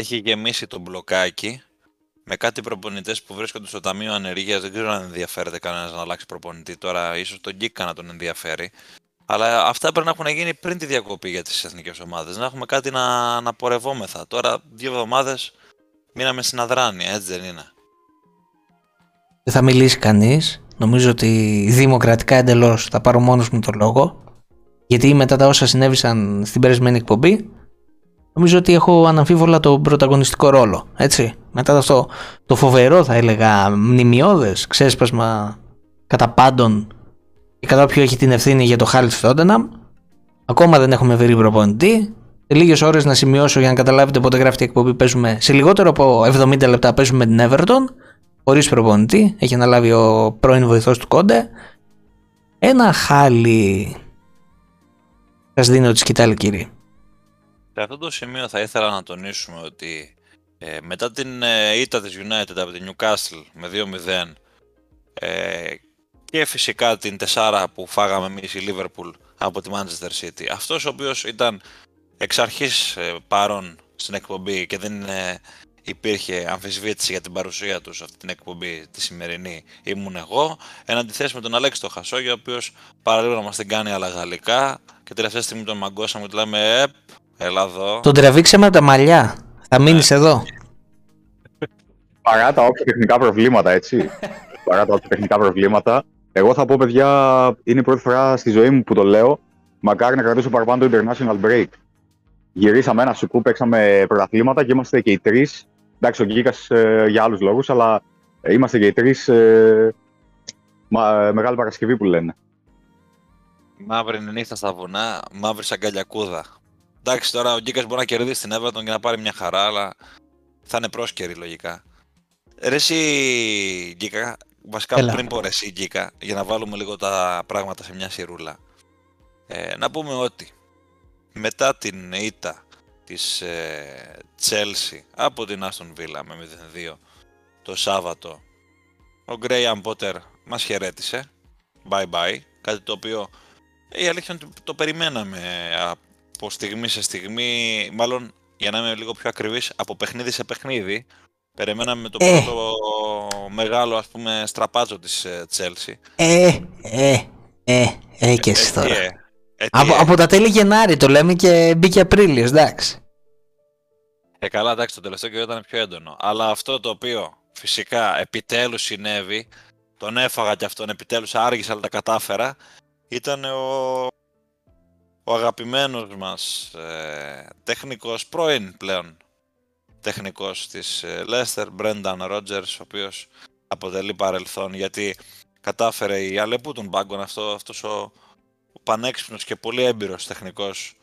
έχει γεμίσει το μπλοκάκι με κάτι προπονητές που βρίσκονται στο Ταμείο Ανεργίας. Δεν ξέρω αν ενδιαφέρεται κανένας να αλλάξει προπονητή. Τώρα, ίσως τον Γκίκα να τον ενδιαφέρει. Αλλά αυτά πρέπει να έχουν γίνει πριν τη διακοπή για τις εθνικές ομάδες. Να έχουμε κάτι να, να πορευόμεθα. Τώρα, δύο εβδομάδες μείναμε στην αδράνεια, έτσι δεν είναι; Δεν θα μιλήσει κανείς. Νομίζω ότι δημοκρατικά εντελώς θα πάρω μόνος μου το λόγο. Γιατί μετά τα όσα συνέβησαν στην περασμένη εκπομπή, νομίζω ότι έχω αναμφίβολα τον πρωταγωνιστικό ρόλο. Έτσι. Μετά αυτό το φοβερό, θα έλεγα, μνημειώδες ξέσπασμα κατά πάντων και κατά ποιο έχει την ευθύνη για το χάλι του Τόντεναμ. Ακόμα δεν έχουμε βρει προπονητή. Σε λίγες ώρες να σημειώσω για να καταλάβετε πότε γράφει η εκπομπή. Παίζουμε σε λιγότερο από 70 λεπτά παίζουμε την Everton. Χωρίς προπονητή. Έχει αναλάβει ο πρώην βοηθός του Κόντε. Ένα χάλι. Σας δίνω τη σκητάλη, κύριε. Σε αυτό το σημείο θα ήθελα να τονίσουμε ότι ε, μετά την ε, ήττα της United από την Newcastle με 2-0 ε, και φυσικά την 4 που φάγαμε εμείς η Liverpool από τη Manchester City. Αυτός ο οποίος ήταν εξ αρχής ε, παρόν στην εκπομπή και δεν ε, υπήρχε αμφισβήτηση για την παρουσία του σε αυτή την εκπομπή τη σημερινή ήμουν εγώ, εν αντιθέσει με τον Αλέξη το Χασόγιο, ο οποίος παραλίγο να μας την κάνει αλλά γαλλικά και τελευταία στιγμή τον μαγκώσαμε και του λέμε «Επ, έλα εδώ». Τον τραβήξαμε από τα μαλλιά. Θα μείνεις εδώ. Παρά τα όποια τεχνικά προβλήματα, έτσι. Παρά τα όποια τεχνικά προβλήματα. Εγώ θα πω, παιδιά, είναι η πρώτη φορά στη ζωή μου που το λέω. Μακάρι να κρατήσω παραπάνω το international break. Γυρίσαμε ένα σουκού, παίξαμε πρωταθλήματα και είμαστε και οι τρεις. Εντάξει, ο Γκίκας ε, για άλλους λόγους, αλλά ε, είμαστε και οι τρεις. Ε, μα, μεγάλη Παρασκευή που λένε. Μαύρη νύχτα στα βουνά, μαύρη σαν καλιακούδα. Εντάξει, τώρα ο Γκίκας μπορεί να κερδίσει την Everton και να πάρει μια χαρά, αλλά θα είναι πρόσκαιρη λογικά. Ρε εσύ, Γκίκα, βασικά Έλα. πριν πω ρε εσύ, Γκίκα, για να βάλουμε λίγο τα πράγματα σε μια σιρούλα. Ε, να πούμε ότι μετά την ήττα της ε, Chelsea από την Aston Villa με 0-2 το Σάββατο, ο Graham Potter μας χαιρέτησε. Bye bye. Κάτι το οποίο η αλήθεια είναι ότι το περιμέναμε από στιγμή σε στιγμή, μάλλον για να είμαι λίγο πιο ακριβής, από παιχνίδι σε παιχνίδι. Περιμέναμε το Ε. πρώτο μεγάλο ας πούμε στραπάτσο της ε, Chelsea. Ε, ε, ε, ε, και εσύ Ε, τώρα. τι, ε, ε, τι, Από, ε. από τα τέλη Γενάρη το λέμε και μπήκε Απρίλιο, εντάξει. Ε, καλά, εντάξει, το τελευταίο καιρό ήταν πιο έντονο. Αλλά αυτό το οποίο φυσικά επιτέλους συνέβη, τον έφαγα κι αυτόν, επιτέλους άργησα αλλά τα κατάφερα, ήταν ο, ο αγαπημένος μας ε, τεχνικός, πρώην πλέον τεχνικός της ε, Leicester, Brendan Rodgers, ο οποίος αποτελεί παρελθόν γιατί κατάφερε η Αλεπού των Πάγκων αυτό, αυτός ο, ο πανέξυπνος και πολύ έμπειρος τεχνικός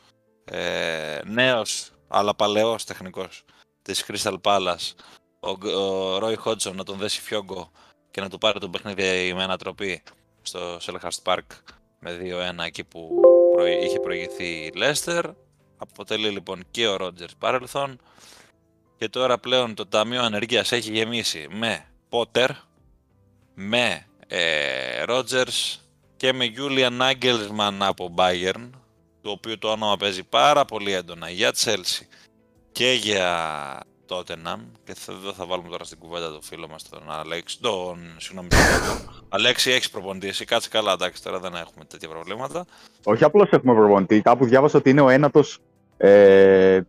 ε, νέος αλλά παλαιός τεχνικός της Crystal Palace ο, Γκ- ο Roy Hodgson να τον δέσει φιόγκο και να του πάρει το παιχνίδι με ανατροπή στο Selhurst Park με 2-1 εκεί που προη- είχε προηγηθεί η Leicester αποτελεί λοιπόν και ο Rodgers παρελθόν. Και τώρα πλέον το Ταμείο Ανεργίας έχει γεμίσει με Potter με ε, Rodgers και με Julian Nagelsmann από Bayern το οποίο το όνομα παίζει πάρα πολύ έντονα για Chelsea και για Tottenham και θα, δεν θα βάλουμε τώρα στην κουβέντα το φίλο μας τον Αλέξη, τον, συγγνώμη, τον Γιώργο. Αλέξη έχεις προπονητής, εσύ κάτσε καλά, εντάξει τώρα δεν έχουμε τέτοια προβλήματα. Όχι απλώς έχουμε προπονητή. Κάπου διάβασα ότι είναι ο ένατος ε,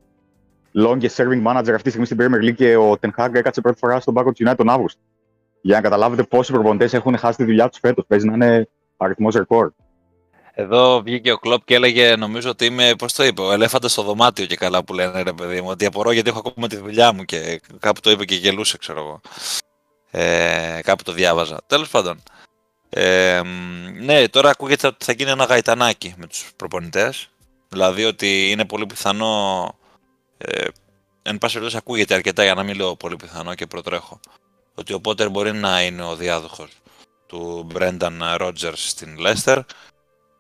longest serving manager αυτή τη στιγμή στην Premier League και ο Ten Hag έκατσε πρώτη φορά στον πάγκο του United τον Αύγουστο. Για να καταλάβετε πόσοι προπονητές έχουν χάσει τη δουλειά τους φέτος. Παίζει να είναι αριθμός ρεκόρ. Εδώ βγήκε ο Κλόπ και έλεγε, νομίζω ότι είμαι, πώς το είπε, ο ελέφαντας στο δωμάτιο και καλά που λένε ρε παιδί μου, ότι απορώ γιατί έχω ακόμα τη δουλειά μου και κάπου το είπε και γελούσε, ξέρω εγώ. Ε, κάπου το διάβαζα. Τέλος πάντων. Ε, μ, ναι, τώρα ακούγεται ότι θα γίνει ένα γαϊτανάκι με τους προπονητές. Δηλαδή ότι είναι πολύ πιθανό, ε, εν πάση περιπτώσει ακούγεται αρκετά για να μην λέω πολύ πιθανό και προτρέχω, ότι ο Πότερ μπορεί να είναι ο διάδοχος του Brendan Rodgers στην Leicester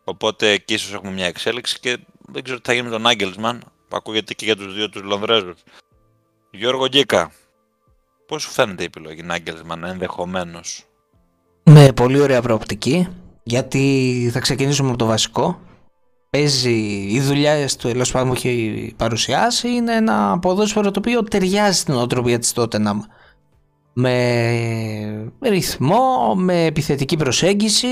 Οπότε εκεί ίσως έχουμε μια εξέλιξη και δεν ξέρω τι θα γίνει με τον Άγγελσμαν που ακούγεται και για τους δύο τους Λονδρέζους. Γιώργο Γκίκα, πώς σου φαίνεται η επιλογή Άγγελσμαν ενδεχομένως; Με πολύ ωραία προοπτική, γιατί θα ξεκινήσουμε από το βασικό. παίζει οι δουλειά του τέλος πάντων που έχει παρουσιάσει είναι ένα ποδόσφαιρο το οποίο ταιριάζει στην οτροπία της Tottenham με ρυθμό, με επιθετική προσέγγιση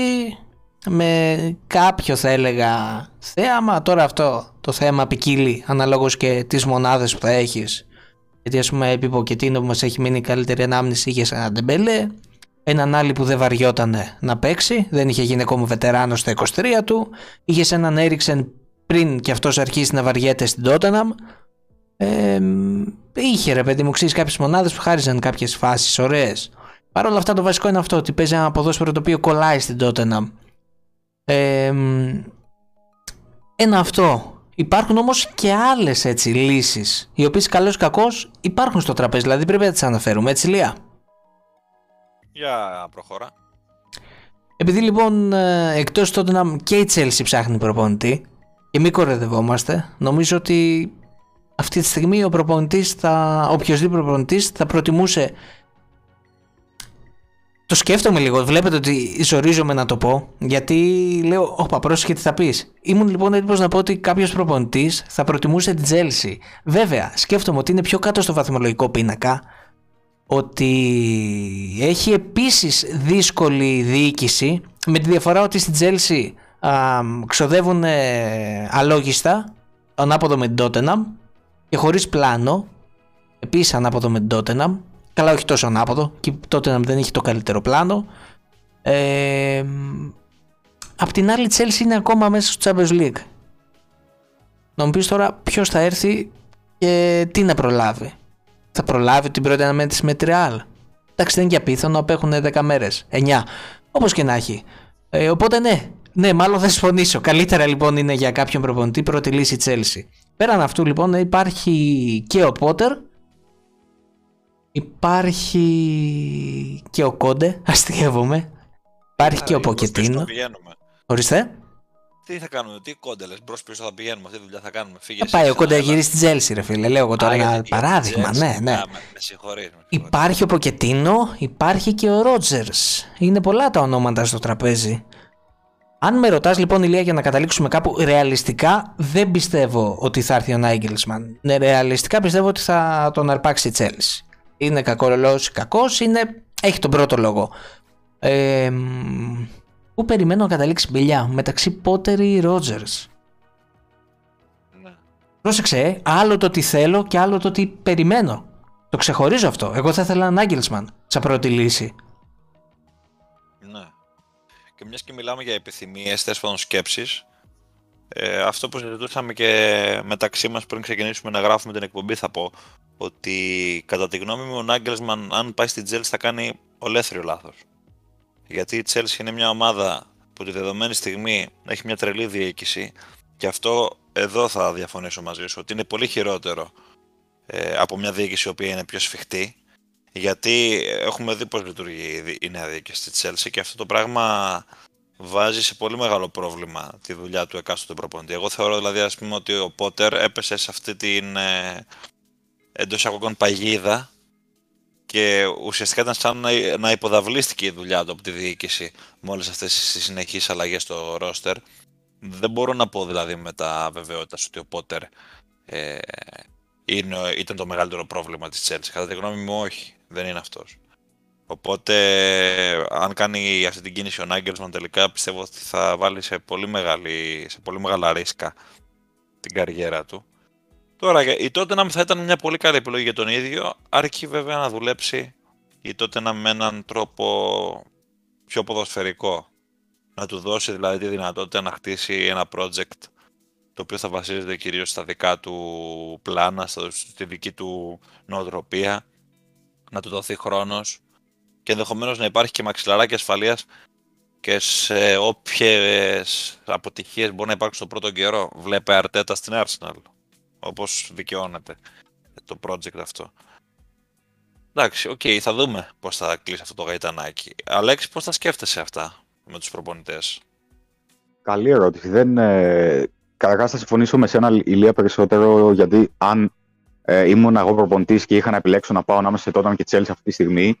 με κάποιος θα έλεγα θέαμα τώρα αυτό το θέμα ποικίλει αναλόγως και τις μονάδες που θα έχεις γιατί ας πούμε επί Ποκετίνο που μας έχει μείνει η καλύτερη ανάμνηση είχε ένα Ντεμπέλε έναν άλλη που δεν βαριόταν να παίξει, δεν είχε γίνει ακόμα βετεράνος στα 23 του. Είχε έναν Έριξεν πριν και αυτός αρχίσει να βαριέται στην Τόταναμ. Ε, είχε ρε παιδί μου, ξέρεις κάποιες μονάδες που χάριζαν κάποιες φάσεις ωραίες. Παρ' όλα αυτά το βασικό είναι αυτό, ότι παίζει ένα ποδόσφαιρο το οποίο κολλάει στην Τόταναμ. Ε, ένα αυτό. Υπάρχουν όμως και άλλες έτσι λύσεις, οι οποίες καλώς ή κακώς υπάρχουν στο τραπέζι, δηλαδή πρέπει να τις αναφέρουμε, έτσι Λία; Για προχώρα. Επειδή λοιπόν ε, εκτός τότε να και η Chelsea ψάχνει προπονητή και μην κορεδευόμαστε, νομίζω ότι αυτή τη στιγμή ο προπονητής θα, οποιοδήποτε προπονητής θα προτιμούσε το σκέφτομαι λίγο, βλέπετε ότι ζορίζομαι να το πω, γιατί λέω, όπα πρόσεχε τι θα πεις. Ήμουν λοιπόν έτοιμος να πω ότι κάποιος προπονητής θα προτιμούσε την Chelsea. Βέβαια, σκέφτομαι ότι είναι πιο κάτω στο βαθμολογικό πίνακα, ότι έχει επίσης δύσκολη διοίκηση με τη διαφορά ότι στην Chelsea ξοδεύουν ε, αλόγιστα ανάποδο με την Tottenham και χωρίς πλάνο επίσης ανάποδο με την Tottenham καλά όχι τόσο ανάποδο και η Tottenham δεν έχει το καλύτερο πλάνο ε, απ' την άλλη η Chelsea είναι ακόμα μέσα στο Champions League να μου πεις τώρα ποιος θα έρθει και τι να προλάβει θα προλάβει την πρώτη αναμέτρηση με Τριάλ. Εντάξει, δεν είναι και απίθανο, απέχουν 10 μέρες. 9. Όπως και να έχει. Ε, οπότε ναι, ναι, μάλλον θα συμφωνήσω. Καλύτερα λοιπόν είναι για κάποιον προπονητή πρώτη λύση Τσέλσι. Πέραν αυτού λοιπόν υπάρχει και ο Πότερ. Υπάρχει και ο Κόντε, αστείευομαι. Υπάρχει και ο Ποκετίνο. Ορίστε. Τι θα κάνουμε, τι κόντελε, μπρο πίσω θα πηγαίνουμε, αυτή τη δουλειά θα κάνουμε. Φύγε θα πάει ο κόντε γυρίσει στην Τζέλση, ρε φίλε. Λέω εγώ τώρα ένα παράδειγμα. Ναι, ναι. Με υπάρχει ο Ποκετίνο, υπάρχει και ο Ρότζερς. Είναι πολλά τα ονόματα στο τραπέζι. Αν με ρωτάς λοιπόν, Ηλία, για να καταλήξουμε κάπου ρεαλιστικά, δεν πιστεύω ότι θα έρθει ο Νάγκελσμαν. Ναι, ρεαλιστικά πιστεύω ότι θα τον αρπάξει η Τσέλση. Είναι κακό κακός, είναι... έχει τον πρώτο λόγο. Ε, Πού περιμένω να καταλήξει μπηλιά μεταξύ Πότερ ή Ρότζερς. Ναι. Πρόσεξε, ε, άλλο το τι θέλω και άλλο το τι περιμένω. Το ξεχωρίζω αυτό. Εγώ θα ήθελα έναν Άγγελσμαν σαν πρώτη λύση. Ναι. Και μιας και μιλάμε για επιθυμίες, θέσπανων σκέψεις, ε, αυτό που συζητούσαμε και μεταξύ μας πριν ξεκινήσουμε να γράφουμε την εκπομπή, θα πω ότι κατά τη γνώμη μου ο Νάγκελσμαν, αν πάει στην Τζέλς, θα κάνει ολέθριο λάθος. Γιατί η Chelsea είναι μια ομάδα που τη δεδομένη στιγμή έχει μια τρελή διοίκηση και αυτό εδώ θα διαφωνήσω μαζί σου ότι είναι πολύ χειρότερο ε, από μια διοίκηση η οποία είναι πιο σφιχτή γιατί έχουμε δει πώς λειτουργεί η νέα διοίκηση στη Chelsea και αυτό το πράγμα βάζει σε πολύ μεγάλο πρόβλημα τη δουλειά του εκάστοτε προπονητή. Εγώ θεωρώ δηλαδή ας πούμε ότι ο Πότερ έπεσε σε αυτή την ε, εντός αγωγών παγίδα και ουσιαστικά ήταν σαν να υποδαβλίστηκε η δουλειά του από τη διοίκηση με όλε αυτές τι συνεχείς αλλαγές στο ρόστερ. Δεν μπορώ να πω δηλαδή με τα βεβαιότητας ότι ο Πότερ ε, είναι, ήταν το μεγαλύτερο πρόβλημα της Chelsea. Κατά τη γνώμη μου όχι, δεν είναι αυτός. Οπότε αν κάνει αυτή την κίνηση ο Νάγκελσμαν τελικά πιστεύω ότι θα βάλει σε πολύ, μεγάλη, σε πολύ μεγάλα ρίσκα την καριέρα του. Τώρα η Tottenham θα ήταν μια πολύ καλή επιλογή για τον ίδιο, αρκεί βέβαια να δουλέψει η Tottenham με έναν τρόπο πιο ποδοσφαιρικό. Να του δώσει δηλαδή τη δυνατότητα να χτίσει ένα project το οποίο θα βασίζεται κυρίως στα δικά του πλάνα, στη δική του νοοτροπία, να του δοθεί χρόνος και ενδεχομένως να υπάρχει και μαξιλαράκι ασφαλείας και σε όποιες αποτυχίες μπορεί να υπάρξουν στο πρώτο καιρό. Βλέπε Αρτέτα στην Arsenal όπως δικαιώνεται το project αυτό. Εντάξει, OK, okay, θα δούμε πώς θα κλείσει αυτό το γαϊτανάκι. Αλέξη, πώς θα σκέφτεσαι αυτά με τους προπονητές; Καλή ερώτηση. Δεν, ε, θα συμφωνήσω με σένα, Ηλία, περισσότερο, γιατί αν ε, ήμουν εγώ προπονητής και είχα να επιλέξω να πάω ανάμεσα σε Τότεναμ και Chelsea αυτή τη στιγμή,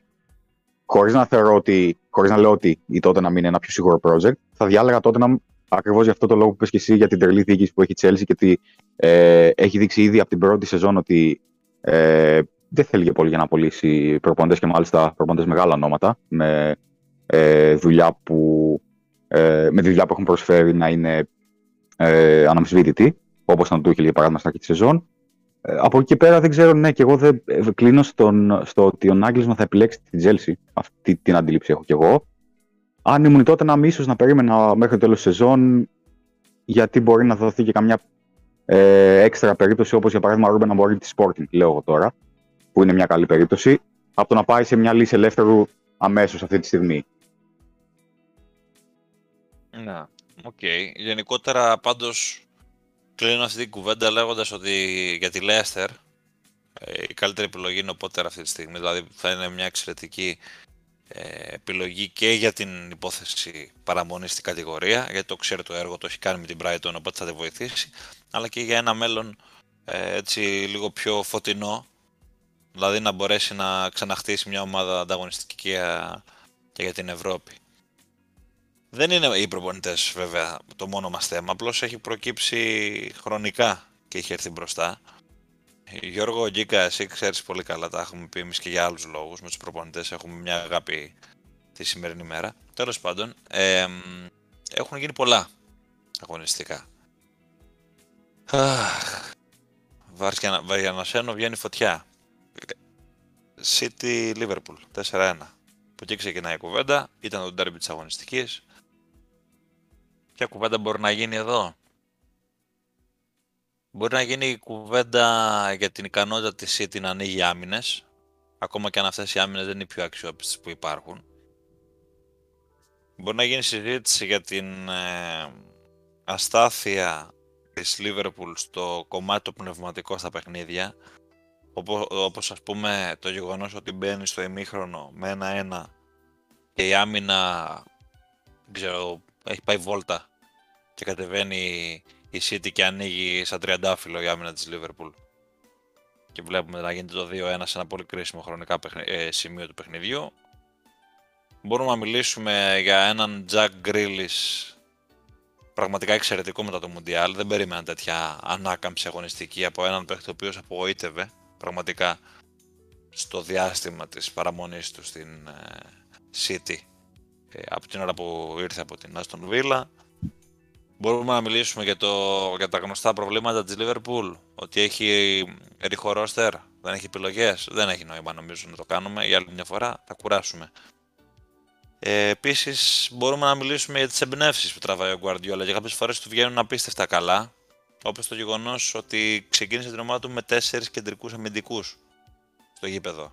χωρίς να θεωρώ ότι, χωρίς να λέω ότι η Τότεναμ είναι ένα πιο σίγουρο project, θα διάλεγα Τότεναμ ακριβώς για αυτό το λόγο που πες και εσύ για την τρελή διοίκηση που έχει η Chelsea και ότι ε, έχει δείξει ήδη από την πρώτη σεζόν ότι ε, δεν θέλει και πολύ για να απολύσει προπονητές και μάλιστα προπονητές μεγάλα ονόματα με, ε, δουλειά που, ε, με τη δουλειά που έχουν προσφέρει να είναι ε, αναμφισβήτητη, όπως ήταν το για παράδειγμα στην αρχή της σεζόν. Ε, από εκεί και πέρα δεν ξέρω, ναι, και εγώ δεν ε, κλείνω στον, στο ότι ο Νάγκλισμα θα επιλέξει την Chelsea. Αυτή την αντίληψη έχω κι εγώ. Αν ήμουν Τότεναμ ίσως να περίμενα μέχρι το τέλος τη σεζόν, γιατί μπορεί να δοθεί και καμιά ε, έξτρα περίπτωση, όπως για παράδειγμα ο Ρούμπεν Αμορίμ της Sporting, λέω εγώ τώρα, που είναι μια καλή περίπτωση, από το να πάει σε μια λύση ελεύθερου αμέσως αυτή τη στιγμή. Ναι, OK. Okay. Γενικότερα πάντως κλείνω αυτή την κουβέντα λέγοντας ότι για τη Leicester ε, η καλύτερη επιλογή είναι ο Potter αυτή τη στιγμή. Δηλαδή θα είναι μια εξαιρετική ε, επιλογή και για την υπόθεση παραμονής στην κατηγορία, γιατί το ξέρει το έργο, το έχει κάνει με την Brighton, οπότε θα τη βοηθήσει, αλλά και για ένα μέλλον ε, έτσι λίγο πιο φωτεινό, δηλαδή να μπορέσει να ξαναχτίσει μια ομάδα ανταγωνιστική και για την Ευρώπη. Δεν είναι οι προπονητές βέβαια το μόνο μας θέμα, απλώς έχει προκύψει χρονικά και έχει έρθει μπροστά. Γιώργο Γκίκα, εσύ ξέρεις πολύ καλά, τα έχουμε πει εμείς και για άλλους λόγους. Με τους προπονητές έχουμε μια αγάπη τη σημερινή μέρα. Τέλος πάντων, ε, έχουν γίνει πολλά αγωνιστικά. Βαριανασένο βγαίνει φωτιά. City Liverpool 4-1. Που εκεί ξεκινάει η κουβέντα. Ήταν το ντέρμπι της αγωνιστικής. Ποια κουβέντα μπορεί να γίνει εδώ; Μπορεί να γίνει η κουβέντα για την ικανότητα της City να ανοίγει άμυνες, ακόμα και αν αυτές οι άμυνες δεν είναι οι πιο αξιόπιστες που υπάρχουν. Μπορεί να γίνει συζήτηση για την ε, αστάθεια της Liverpool στο κομμάτι το πνευματικό στα παιχνίδια, όπως, όπως ας πούμε το γεγονός ότι μπαίνει στο ημίχρονο με ένα-ένα και η άμυνα, ξέρω, έχει πάει βόλτα και κατεβαίνει η City και ανοίγει σαν τριαντάφυλλο η άμυνα της Liverpool. Και βλέπουμε να γίνεται το 2-1 σε ένα πολύ κρίσιμο χρονικά ε, σημείο του παιχνιδιού. Μπορούμε να μιλήσουμε για έναν Jack Grealish πραγματικά εξαιρετικό μετά το Mundial. Δεν περίμενα τέτοια ανάκαμψη αγωνιστική από έναν παίχτη ο οποίος απογοήτευε πραγματικά στο διάστημα της παραμονής του στην ε, City ε, από την ώρα που ήρθε από την Aston Villa. Μπορούμε να μιλήσουμε για, το, για τα γνωστά προβλήματα της Liverpool, ότι έχει ρίχο ρόστερ, δεν έχει επιλογές, δεν έχει νόημα νομίζω να το κάνουμε, για άλλη μια φορά θα κουράσουμε. Ε, Επίσης, μπορούμε να μιλήσουμε για τις εμπνεύσεις που τραβάει ο Guardiola. Για κάποιες φορές του βγαίνουν απίστευτα καλά, όπως το γεγονός ότι ξεκίνησε την ομάδα του με τέσσερις κεντρικούς αμυντικούς στο γήπεδο.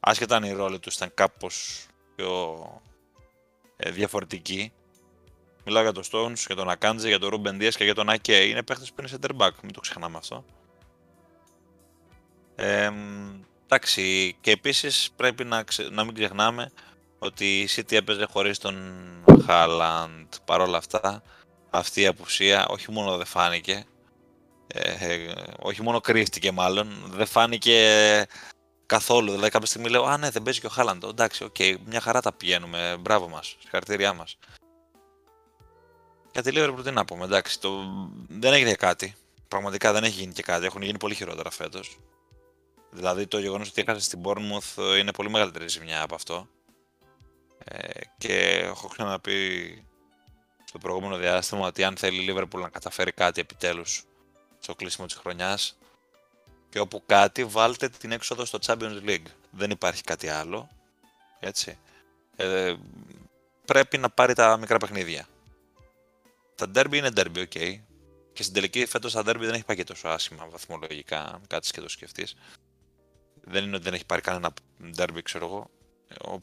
Άσχετα αν η ρόλη του ήταν κάπως πιο ε, διαφορετική, Μιλάω για τον Stones, για τον Ακάντζε, για τον Ruben Diaz και για τον Ake. Είναι παίχτες που είναι center back, μην το ξεχνάμε αυτό. Ε, εντάξει, και επίσης πρέπει να, να μην ξεχνάμε ότι η City έπαιζε χωρίς τον Haaland. Παρ' όλα αυτά, αυτή η απουσία όχι μόνο δεν φάνηκε, ε, όχι μόνο κρύφτηκε μάλλον, δεν φάνηκε καθόλου. Δηλαδή κάποια στιγμή λέω, α ναι δεν παίζει και ο Χάλαντ, εντάξει, OK, okay, μια χαρά τα πηγαίνουμε, μπράβο μας, συγχαρητήριά μας. Για τη Liverpool τι να πούμε, εντάξει, το... δεν έγινε κάτι. Πραγματικά δεν έχει γίνει και κάτι. Έχουν γίνει πολύ χειρότερα φέτος. Δηλαδή το γεγονός ότι έχασε στην Bournemouth είναι πολύ μεγαλύτερη ζημιά από αυτό. Ε, και έχω ξαναπεί στο προηγούμενο διάστημα ότι αν θέλει η Liverpool να καταφέρει κάτι επιτέλους στο κλείσιμο της χρονιάς και όπου κάτι βάλτε την έξοδο στο Champions League. Δεν υπάρχει κάτι άλλο. Έτσι. Ε, πρέπει να πάρει τα μικρά παιχνίδια τα derby είναι derby, ok. Και στην τελική φέτος τα derby δεν έχει πάει και τόσο άσχημα βαθμολογικά, αν κάτσεις και το σκεφτείς. Δεν είναι ότι δεν έχει πάρει κανένα derby, ξέρω εγώ.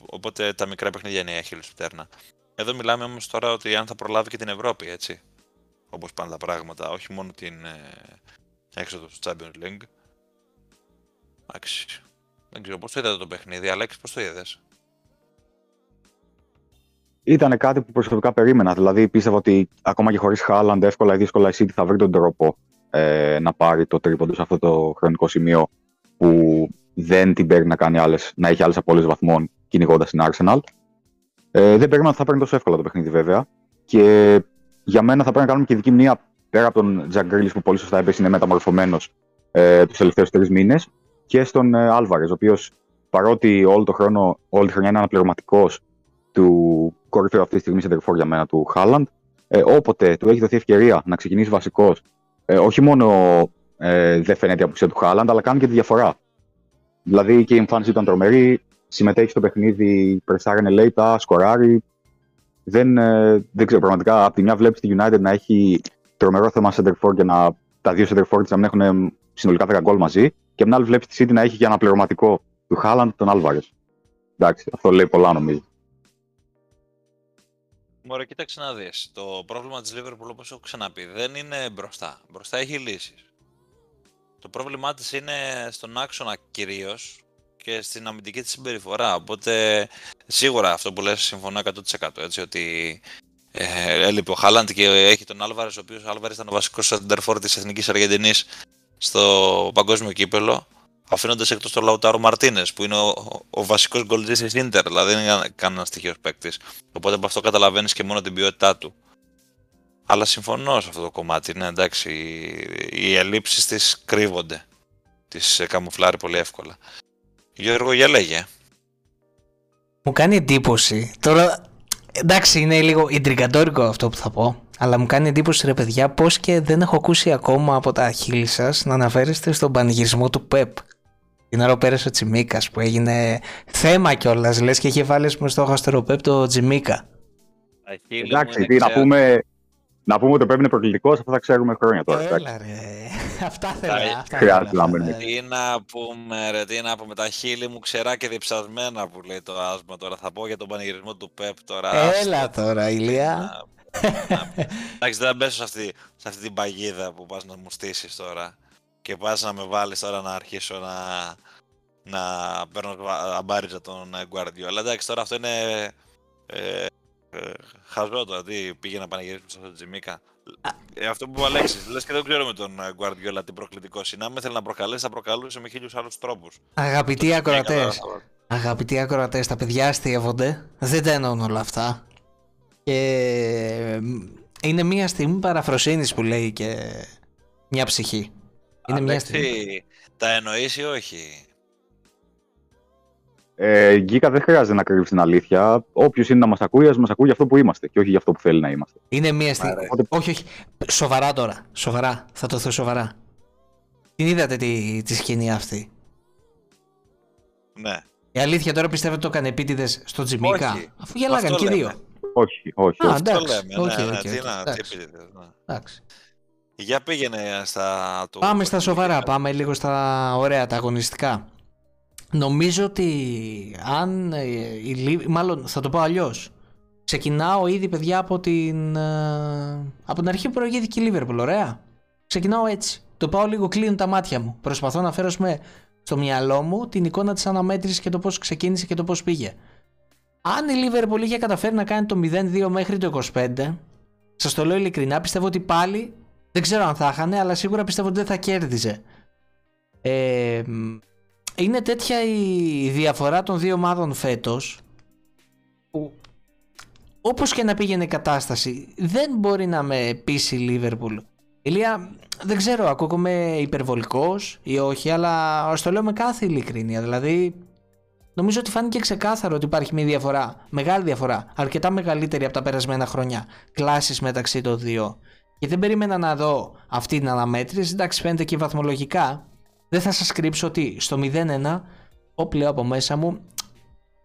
Οπότε τα μικρά παιχνίδια είναι η αχίλη του τέρνα. Εδώ μιλάμε όμως τώρα ότι αν θα προλάβει και την Ευρώπη, έτσι. Όπως πάνε τα πράγματα, όχι μόνο την ε, έξοδο του Champions League. Εντάξει. Δεν ξέρω πώς το είδατε το παιχνίδι, Αλέξη, πώς το είδες; Ήταν κάτι που προσωπικά περίμενα. Δηλαδή, πίστευα ότι ακόμα και χωρίς Χάλαντ, εύκολα ή δύσκολα η City θα βρει τον τρόπο ε, να πάρει το τρίποντο σε αυτό το χρονικό σημείο που δεν την παίρνει να, κάνει άλλες, να έχει άλλες απώλειες βαθμών κυνηγώντας την Arsenal. Ε, δεν περίμενα ότι θα παίρνει τόσο εύκολα το παιχνίδι, βέβαια. Και για μένα θα πρέπει να κάνουμε και δική μνήμα πέρα από τον Τζακ Γκρίλι που πολύ σωστά έπεσε είναι μεταμορφωμένος ε, τους τελευταίους τρεις μήνες και στον ε, Άλβαρες, ο οποίος παρότι όλο το χρόνο, όλη τη χρονιά είναι αναπληρωματικός του κορυφαίου αυτή τη στιγμή σε για μένα του Χάλαντ, ε, όποτε του έχει δοθεί ευκαιρία να ξεκινήσει βασικός, ε, όχι μόνο ε, δεν φαίνεται η απουσία του Χάλαντ, αλλά κάνει και τη διαφορά. Δηλαδή και η εμφάνιση ήταν τρομερή, συμμετέχει στο παιχνίδι, πρεσάρενε λέιτα, σκοράρει. Δεν, ε, δεν ξέρω, πραγματικά από τη μια βλέπεις τη United να έχει τρομερό θέμα center for και να, τα δύο center for να μην έχουν συνολικά 10 γκολ μαζί. Και από την άλλη βλέπει τη City να έχει και ένα πληρωματικό του Χάλαντ τον Άλβαρες. Εντάξει, αυτό λέει πολλά νομίζω. Μωρέ, κοίταξε να δεις. Το πρόβλημα της Liverpool, όπως έχω ξαναπεί, δεν είναι μπροστά. Μπροστά έχει λύσεις. Το πρόβλημά της είναι στον άξονα κυρίως και στην αμυντική της συμπεριφορά. Οπότε, σίγουρα αυτό που λες συμφωνώ 100% έτσι, ότι ε, έλειπε ο Χάλαντ και έχει τον Άλβαρες, ο οποίος ο Άλβαρες ήταν ο βασικός σεντερφόρ της Εθνικής Αργεντινής στο παγκόσμιο κύπελο αφήνοντας εκτός τον Λαουτάρο Μαρτίνες, που είναι ο, ο βασικός γκολτζή της ντερ, δηλαδή δεν είναι κανένας στοιχείος παίκτης. Οπότε από αυτό καταλαβαίνεις και μόνο την ποιότητά του. Αλλά συμφωνώ σε αυτό το κομμάτι. Ναι, εντάξει, οι ελλείψεις της κρύβονται. Τις καμουφλάρει πολύ εύκολα. Γιώργο, για λέγε. Μου κάνει εντύπωση. Τώρα, εντάξει, είναι λίγο ιντρικατόρικο αυτό που θα πω. Αλλά μου κάνει εντύπωση, ρε παιδιά, πώς και δεν έχω ακούσει ακόμα από τα χείλη σας να αναφέρεστε στον πανηγυρισμό του ΠΕΠ. Την ώρα πέρασε ο Τσιμίκα που έγινε θέμα κιόλας. Λες και είχε βάλει με στο Χαστεροπέπ το Τσιμίκα. Εντάξει, τι, να πούμε, να πούμε ότι το είναι προκλητικός, αυτό θα ξέρουμε χρόνια τώρα. Έλα, ρε. αυτά θέλω. Χρειάζεται να μείνουμε. Τι να πούμε, ρε, τι να πούμε. Τα χείλη μου ξερά και διψασμένα που λέει το άσμα τώρα. Θα πω για τον πανηγυρισμό του Πεπ τώρα. Έλα τώρα, ηλία. Εντάξει, δεν μπέσω σε αυτή, σε αυτή την παγίδα που πας να μου στήσεις τώρα και πας να με βάλεις τώρα να αρχίσω να, να παίρνω αμπάριζα τον Guardiola. Εντάξει, τώρα αυτό είναι ε, ε, χαζό τώρα, τι πήγε να πανηγυρίσουμε σε αυτό το Τζιμίκα. Ε, αυτό που είπε ο Αλέξης, λες και δεν ξέρω με τον Guardiola τι προκλητικό είναι. Αν ήθελε να προκαλέσει, θα προκαλούσε με χίλιους άλλους τρόπους. Αγαπητοί ακροατές, αγαπητοί ακροατές, τα παιδιά αστείευονται. Δεν τα εννοούν όλα αυτά. Και είναι μια στιγμή παραφροσύνης που λέει και μια ψυχή. Είναι μια στιγμή. Τα εννοείς ή όχι; Ε, Γκίκα δεν χρειάζεται να κρύβει την αλήθεια. Όποιος είναι να μας ακούει, ας μας ακούει για αυτό που είμαστε και όχι για αυτό που θέλει να είμαστε. Είναι μία στιγμή. Όχι, όχι. Σοβαρά τώρα. Σοβαρά. Θα το θέσω σοβαρά. Την είδατε τη, τη σκηνή αυτή; Ναι. Η αλήθεια τώρα πιστεύω ότι το έκανε επίτηδες στο Τζιμίκα; Αφού γελάγαν και οι δύο. Όχι, όχι. Α, εντάξει. Αυτό λέμε, Okay, ναι, ναι, okay, τι okay, να, τι εντάξει. επίτηδες, ναι. Εντάξει. Για πήγαινε στα... του- Πάμε στα σοβαρά, πάμε λίγο στα ωραία, τα αγωνιστικά. Νομίζω ότι αν ε, η Λί- μάλλον θα το πω αλλιώς. Ξεκινάω ήδη παιδιά από την, ε, από την αρχή που προηγήθηκε η Λίβερπουλ, ωραία. Ξεκινάω έτσι. Το πάω λίγο, κλείνουν τα μάτια μου. Προσπαθώ να φέρω ας πούμε, στο μυαλό μου την εικόνα της αναμέτρησης και το πώς ξεκίνησε και το πώς πήγε. Αν η Λίβερπουλ είχε καταφέρει να κάνει το 0-2 μέχρι το 25, σας το λέω ειλικρινά, πιστεύω ότι πάλι δεν ξέρω αν θα είχανε, αλλά σίγουρα πιστεύω ότι δεν θα κέρδιζε. Ε, είναι τέτοια η διαφορά των δύο ομάδων φέτος που όπως και να πήγαινε η κατάσταση δεν μπορεί να με πείσει η Λίβερπουλ. Ηλία, δεν ξέρω, ακούγομαι υπερβολικός ή όχι, αλλά ας το λέω με κάθε ειλικρίνεια. Δηλαδή, νομίζω ότι φάνηκε ξεκάθαρο ότι υπάρχει μια διαφορά, μεγάλη διαφορά, αρκετά μεγαλύτερη από τα περασμένα χρόνια, κλάσεις μεταξύ των δύο. Και δεν περίμενα να δω αυτή την αναμέτρηση, εντάξει φαίνεται και βαθμολογικά, δεν θα σας κρύψω ότι στο 0-1, όπου λέω από μέσα μου,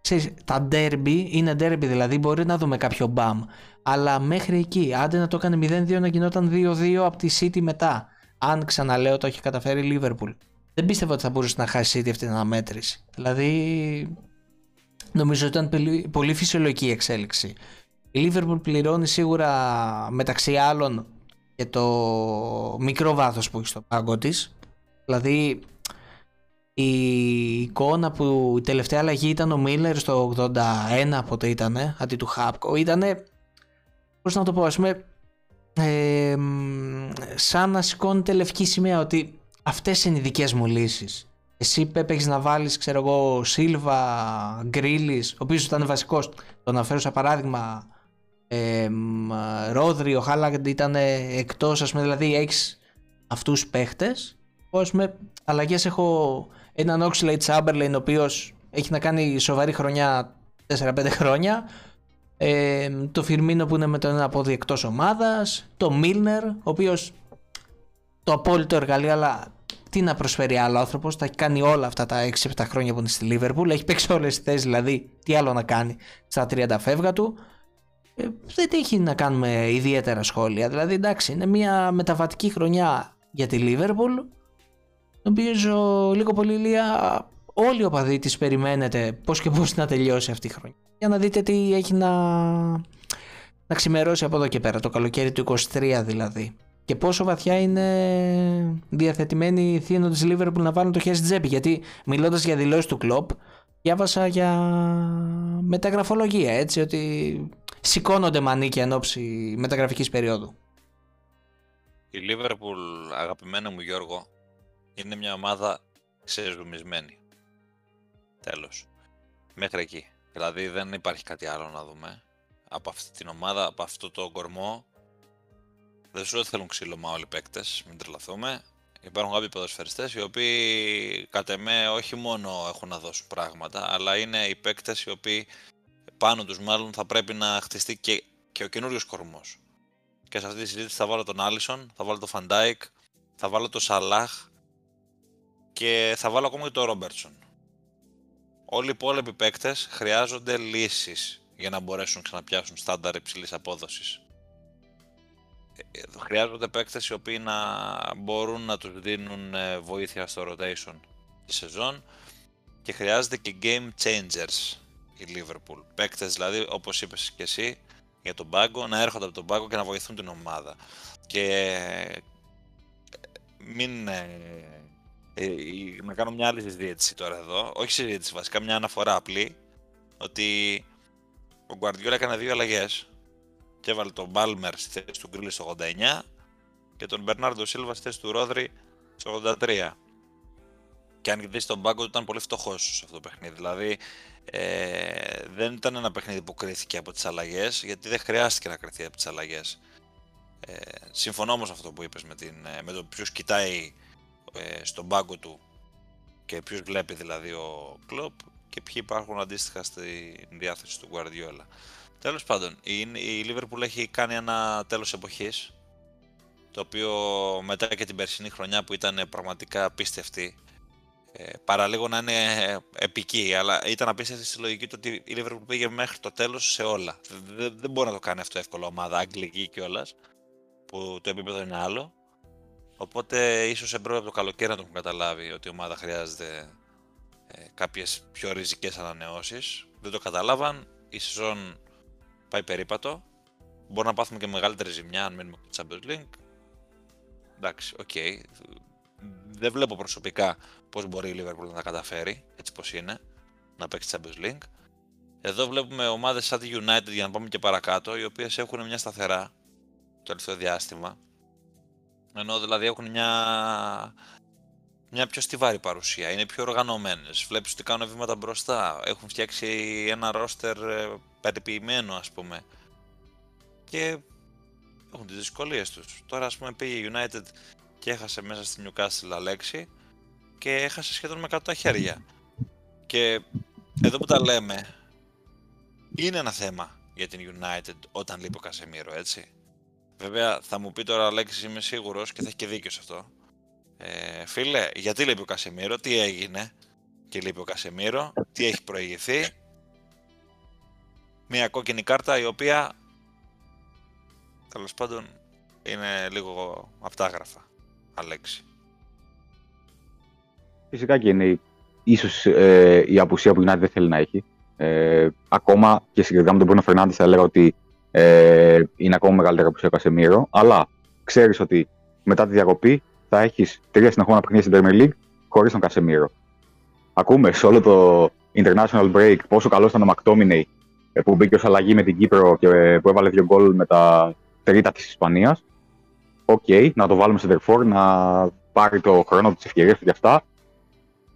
ξέρεις, τα derby είναι derby δηλαδή, μπορεί να δούμε κάποιο μπαμ. Αλλά μέχρι εκεί, άντε να το έκανε 0-2 να γινόταν 2-2 από τη City μετά. Αν ξαναλέω το έχει καταφέρει η Liverpool. Δεν πίστευα ότι θα μπορούσε να χάσει η City αυτή την αναμέτρηση. Δηλαδή, νομίζω ότι ήταν πολύ- πολύ φυσιολογική η εξέλιξη. Η Liverpool πληρώνει σίγουρα μεταξύ άλλων και το μικρό βάθος που έχει στο πάγκο της. Δηλαδή η εικόνα που η τελευταία αλλαγή ήταν ο Μίλλερ στο 81 πότε ήτανε, αντί του Χάπκο, ήτανε, πώς να το πω, ας πούμε, ε, μ, σαν να σηκώνεται λευκή σημαία ότι αυτές είναι οι δικές μου λύσεις. Εσύ Πέπ έχεις να βάλεις, ξέρω εγώ, Σίλβα, Γκρίλης, ο οποίος ήταν βασικός, το αναφέρω σαν παράδειγμα, Ε, Ρόδρυ, ο Χάλαντ ήταν εκτός, ας πούμε, δηλαδή έχεις αυτούς τους παίχτες. Ας πούμε, αλλαγές έχω έναν Oxlade Chamberlain, ο οποίος έχει να κάνει σοβαρή χρονιά 4-5 χρόνια. Ε, το Φιρμίνο που είναι με το ένα πόδι εκτός ομάδας. Το Μίλνερ, ο οποίος το απόλυτο εργαλείο, αλλά τι να προσφέρει άλλο άνθρωπος. Τα έχει κάνει όλα αυτά τα 6-7 χρόνια που είναι στη Λίβερπουλ. Έχει παίξει όλες τις θέσεις, δηλαδή τι άλλο να κάνει στα 30 φεύγα του. Ε, δεν έχει να κάνουμε ιδιαίτερα σχόλια. Δηλαδή εντάξει, είναι μια μεταβατική χρονιά για τη Λίβερπουλ. Νομίζω λίγο πολύ λίγα όλοι οι οπαδοί της περιμένετε πώς και πώς να τελειώσει αυτή η χρονιά. Για να δείτε τι έχει να, να ξημερώσει από εδώ και πέρα, το καλοκαίρι του 23 δηλαδή και πόσο βαθιά είναι διαθετημένοι οι θύνοντε της Λίβερπουλ να βάλουν το χέρι στην τσέπη. Γιατί μιλώντας για δηλώσεις του κλοπ, διάβασα για μεταγραφολογία έτσι, ότι σηκώνονται μανίκια εν ώψη μεταγραφικής περίοδου. Η Λίβερπουλ, αγαπημένο μου Γιώργο, είναι μια ομάδα ξεζουμισμένη. Τέλος. Μέχρι εκεί. Δηλαδή δεν υπάρχει κάτι άλλο να δούμε. Από αυτή την ομάδα, από αυτό το κορμό, δεν σου ότι θέλουν ξύλωμα όλοι οι παίκτες, μην τρελαθούμε. Υπάρχουν κάποιοι ποδοσφαιριστές οι οποίοι κατ' εμέ όχι μόνο έχουν να δώσουν πράγματα, αλλά είναι οι παίκτες οι οποίοι πάνω τους μάλλον θα πρέπει να χτιστεί και, και ο καινούριος κορμός. Και σε αυτή τη συζήτηση θα βάλω τον Άλισον, θα βάλω τον Φαν Ντάικ, θα βάλω τον Σαλάχ και θα βάλω ακόμα και τον Ρόμπερτσον. Όλοι οι υπόλοιποι παίκτες χρειάζονται λύσεις για να μπορέσουν να ξαναπιάσουν στάνταρ υψηλής απόδοσης χρειάζονται παίκτες οι οποίοι να μπορούν να τους δίνουν ε, βοήθεια στο rotation της σεζόν και χρειάζεται και game changers η Liverpool. Παίκτες δηλαδή όπως είπες και εσύ για τον πάγκο να έρχονται από τον πάγκο και να βοηθούν την ομάδα. Και ε, μην ε, να κάνω μια άλλη συζήτηση τώρα εδώ, όχι συζήτηση βασικά, μια αναφορά απλή, ότι ο Guardiola έκανε δύο αλλαγές και έβαλε τον Μπάλμερ στη θέση του Γκρίλι στο 89 και τον Μπερνάρντο Σίλβα στη θέση του Ρόδρυ στο 83. Και αν δεις τον πάγκο του ήταν πολύ φτωχός σε αυτό το παιχνίδι. Δηλαδή ε, δεν ήταν ένα παιχνίδι που κρίθηκε από τις αλλαγές, γιατί δεν χρειάστηκε να κριθεί από τις αλλαγές. Ε, συμφωνώ όμως αυτό που είπες με, την, ε, με το ποιος κοιτάει ε, στον πάγκο του και ποιος βλέπει δηλαδή ο Κλόπ και ποιοι υπάρχουν αντίστοιχα στη διάθεση του Guardiola. Τέλος πάντων, η, η Liverpool έχει κάνει ένα τέλος εποχής. Το οποίο μετά και την περσινή χρονιά που ήταν πραγματικά απίστευτη. Ε, παραλίγο να είναι επική, αλλά ήταν απίστευτη στη λογική του ότι η Liverpool πήγε μέχρι το τέλος σε όλα. Δεν, δεν μπορεί να το κάνει αυτό εύκολο ομάδα, αγγλική κιόλας, που το επίπεδο είναι άλλο. Οπότε ίσως εμπρό από το καλοκαίρι να το έχουν καταλάβει ότι η ομάδα χρειάζεται ε, κάποιες πιο ριζικές ανανεώσεις. Δεν το καταλάβαν. Η σεζόν πάει περίπατο. Μπορεί να πάθουμε και μεγαλύτερη ζημιά αν μείνουμε στο Champions League. Εντάξει, OK. Okay. Δεν βλέπω προσωπικά πώς μπορεί η Liverpool να τα καταφέρει, έτσι πώς είναι, να παίξει Champions League. Εδώ βλέπουμε ομάδες σαν τη United, για να πάμε και παρακάτω, οι οποίες έχουν μια σταθερά το τελευταίο διάστημα. Ενώ δηλαδή έχουν μια, μια πιο στιβαρή παρουσία, είναι πιο οργανωμένες. Βλέπεις ότι κάνουν βήματα μπροστά, έχουν φτιάξει ένα ρόστερ περιποιημένο ας πούμε και έχουν τις δυσκολίες τους. Τώρα ας πούμε πήγε η United και έχασε μέσα στη Newcastle Αλέξη και έχασε σχεδόν με 100 χέρια. Και εδώ που τα λέμε είναι ένα θέμα για την United όταν λείπει ο Κασεμίρο έτσι. Βέβαια θα μου πει τώρα Αλέξη είμαι σίγουρος και θα έχει και δίκιο σε αυτό. Ε, φίλε, γιατί λείπει ο Κασεμίρο, τι έγινε; Και λείπει ο Κασεμίρο, τι έχει προηγηθεί; Μια κόκκινη κάρτα η οποία τέλος πάντων είναι λίγο αυτάγραφα. Αλέξη. Φυσικά και είναι ίσως ε, η απουσία που η United δεν θέλει να έχει. Ε, ακόμα και συγκεκριμένα με τον Μπρούνο Φερνάντη θα έλεγα ότι ε, είναι ακόμα μεγαλύτερη απουσία ο Κασεμίρο. Αλλά ξέρεις ότι μετά τη διακοπή θα έχεις τρία συνεχόμενα παιχνίδια στην Premier League χωρίς τον Κασεμίρο. Ακούμε σε όλο το international break πόσο καλός ήταν ο Μακτόμινεϊ ε, που μπήκε ως αλλαγή με την Κύπρο και ε, που έβαλε δύο γκολ με τα τρίτα της Ισπανίας. OK, okay, να το βάλουμε σε Τερφόρ, να πάρει το χρόνο της ευκαιρίας του και αυτά.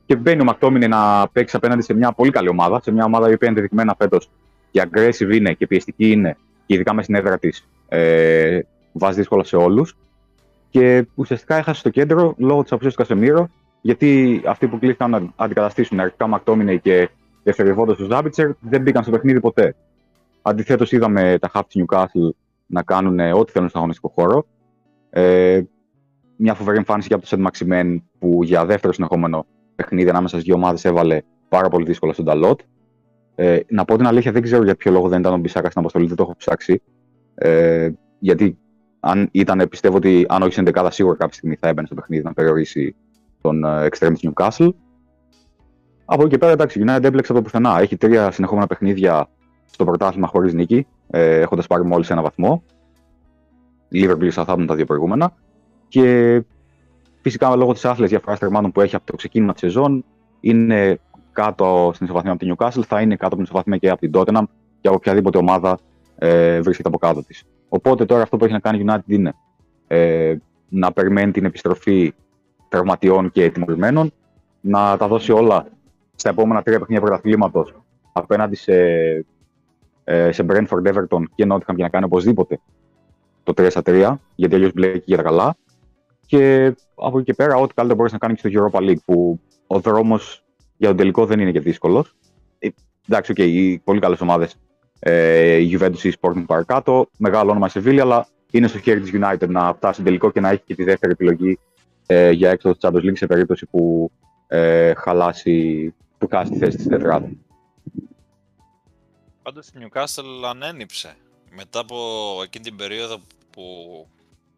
Και μπαίνει ο Μακτόμινεϊ να παίξει απέναντι σε μια πολύ καλή ομάδα, σε μια ομάδα η οποία ενδεδειγμένα φέτος και aggressive είναι και πιεστική είναι και ειδικά με στην έδρα της. Ε, βάζει δύσκολα σε όλους. Και ουσιαστικά έχασε στο κέντρο λόγω της απουσίας του Κασεμίρο, γιατί αυτοί που κλείθηκαν να αντικαταστήσουν αρχικά Μακτόμινε και δευτερευόντως τους Ζάμπιτσερ δεν μπήκαν στο παιχνίδι ποτέ. Αντιθέτως, είδαμε τα half της Newcastle να κάνουν ό,τι θέλουν στον αγωνιστικό χώρο. Ε, μια φοβερή εμφάνιση για το Σεντ Μαξιμέν που για δεύτερο συνεχόμενο παιχνίδι ανάμεσα στις δύο ομάδες έβαλε πάρα πολύ δύσκολα στον Ταλότ. Ε, να πω την αλήθεια, δεν ξέρω για ποιο λόγο δεν ήταν ο Μπισάκα στην αποστολή, δεν το έχω ψάξει. Ε, γιατί αν ήταν, πιστεύω ότι αν όχι στην 11 σίγουρα κάποια στιγμή θα έμπαινε στο παιχνίδι να περιορίσει τον εξτρέμ της Newcastle. Από εκεί και πέρα, εντάξει, η United έπλεξε από το πουθενά. Έχει τρία συνεχόμενα παιχνίδια στο πρωτάθλημα χωρίς νίκη, ε, έχοντας πάρει μόλις ένα βαθμό. Liverpool Southampton τα δύο προηγούμενα. Και φυσικά λόγω της άθλιας διαφοράς τερμάτων που έχει από το ξεκίνημα της σεζόν, είναι κάτω στην ισοβαθμία από την Newcastle, θα είναι κάτω από την ισοβαθμία και από την Tottenham και από οποιαδήποτε ομάδα ε, βρίσκεται από κάτω της. Οπότε τώρα αυτό που έχει να κάνει η United είναι ε, να περιμένει την επιστροφή τραυματιών και τιμωρημένων, να τα δώσει όλα στα επόμενα τρία παιχνίδια πρωταθλήματος απέναντι σε, ε, σε Brentford, Everton και Nottingham για να κάνει οπωσδήποτε το 3 στα 3, γιατί αλλιώς μπλέκει για τα καλά. Και από εκεί και πέρα, ό,τι καλύτερο μπορείς να κάνεις και στο Europa League, που ο δρόμος για τον τελικό δεν είναι και δύσκολος. Ε, εντάξει, okay, οι πολύ καλές ομάδες, ε, η Juventus ή η Sporting παρακάτω, μεγάλο όνομα σε Σεβίλη, αλλά είναι στο χέρι της United να φτάσει στον τελικό και να έχει και τη δεύτερη επιλογή ε, για έξοδο της Champions League σε περίπτωση που ε, χαλάσει, που χάσει τη θέση της τετράδα. Πάντως η Newcastle ανένυψε μετά από εκείνη την περίοδο που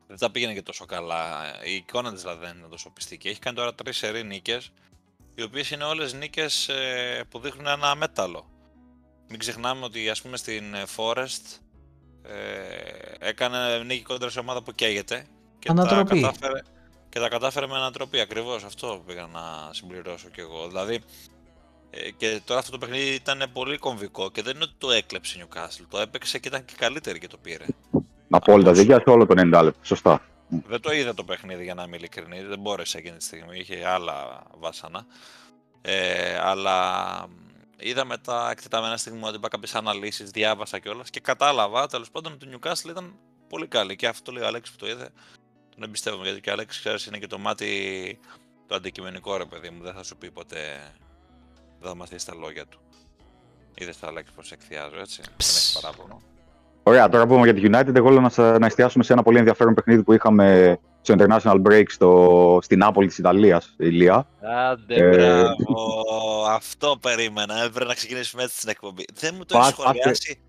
δεν τα πήγαινε και τόσο καλά. Η εικόνα της δηλαδή δεν είναι τόσο πιστική. Έχει κάνει τώρα τρεις σερή νίκες, οι οποίες είναι όλες νίκες ε, που δείχνουν ένα μέταλλο. Μην ξεχνάμε ότι ας πούμε στην Forest ε, έκανε νίκη κόντρα σε ομάδα που καίγεται και τα, κατάφερε, και τα κατάφερε με ανατροπή. Ακριβώς αυτό πήγα να συμπληρώσω κι εγώ. Δηλαδή, ε, και τώρα αυτό το παιχνίδι ήταν πολύ κομβικό και δεν είναι ότι το έκλεψε η Newcastle. Το έπαιξε και ήταν και καλύτερη και το πήρε. Απόλυτα δίκαια σε όλο το 90 λεπτό. Σωστά. Δεν το είδα το παιχνίδι για να είμαι ειλικρινή. Δεν μπόρεσε εκείνη τη στιγμή. Είχε άλλα βάσανα. Ε, αλλά είδα μετά εκτεταμένα στιγμή ότι είπα κάποιε αναλύσεις, διάβασα κιόλας και κατάλαβα τέλος πάντων ότι το Newcastle ήταν πολύ καλή. Και αυτό λέει ο Αλέξη που το είδε. Τον εμπιστεύομαι γιατί και ο Αλέξη ξέρεις είναι και το μάτι το αντικειμενικό ρε παιδί μου. Δεν θα σου πει ποτέ. Δεν θα μαθήσει τα λόγια του. Είδες το Αλέξη πώ εκθιάζω έτσι. Δεν έχεις παράπονο. Ωραία, τώρα που πούμε για τη United, εγώ λέω να, να εστιάσουμε σε ένα πολύ ενδιαφέρον παιχνίδι που είχαμε στο International Break στο, στην Νάπολη της Ιταλίας, Ηλία. Άντε, ε, μπράβο. Αυτό περίμενα. Έπρεπε να ξεκινήσουμε έτσι την εκπομπή. Δεν μου το έχεις σχολιάσει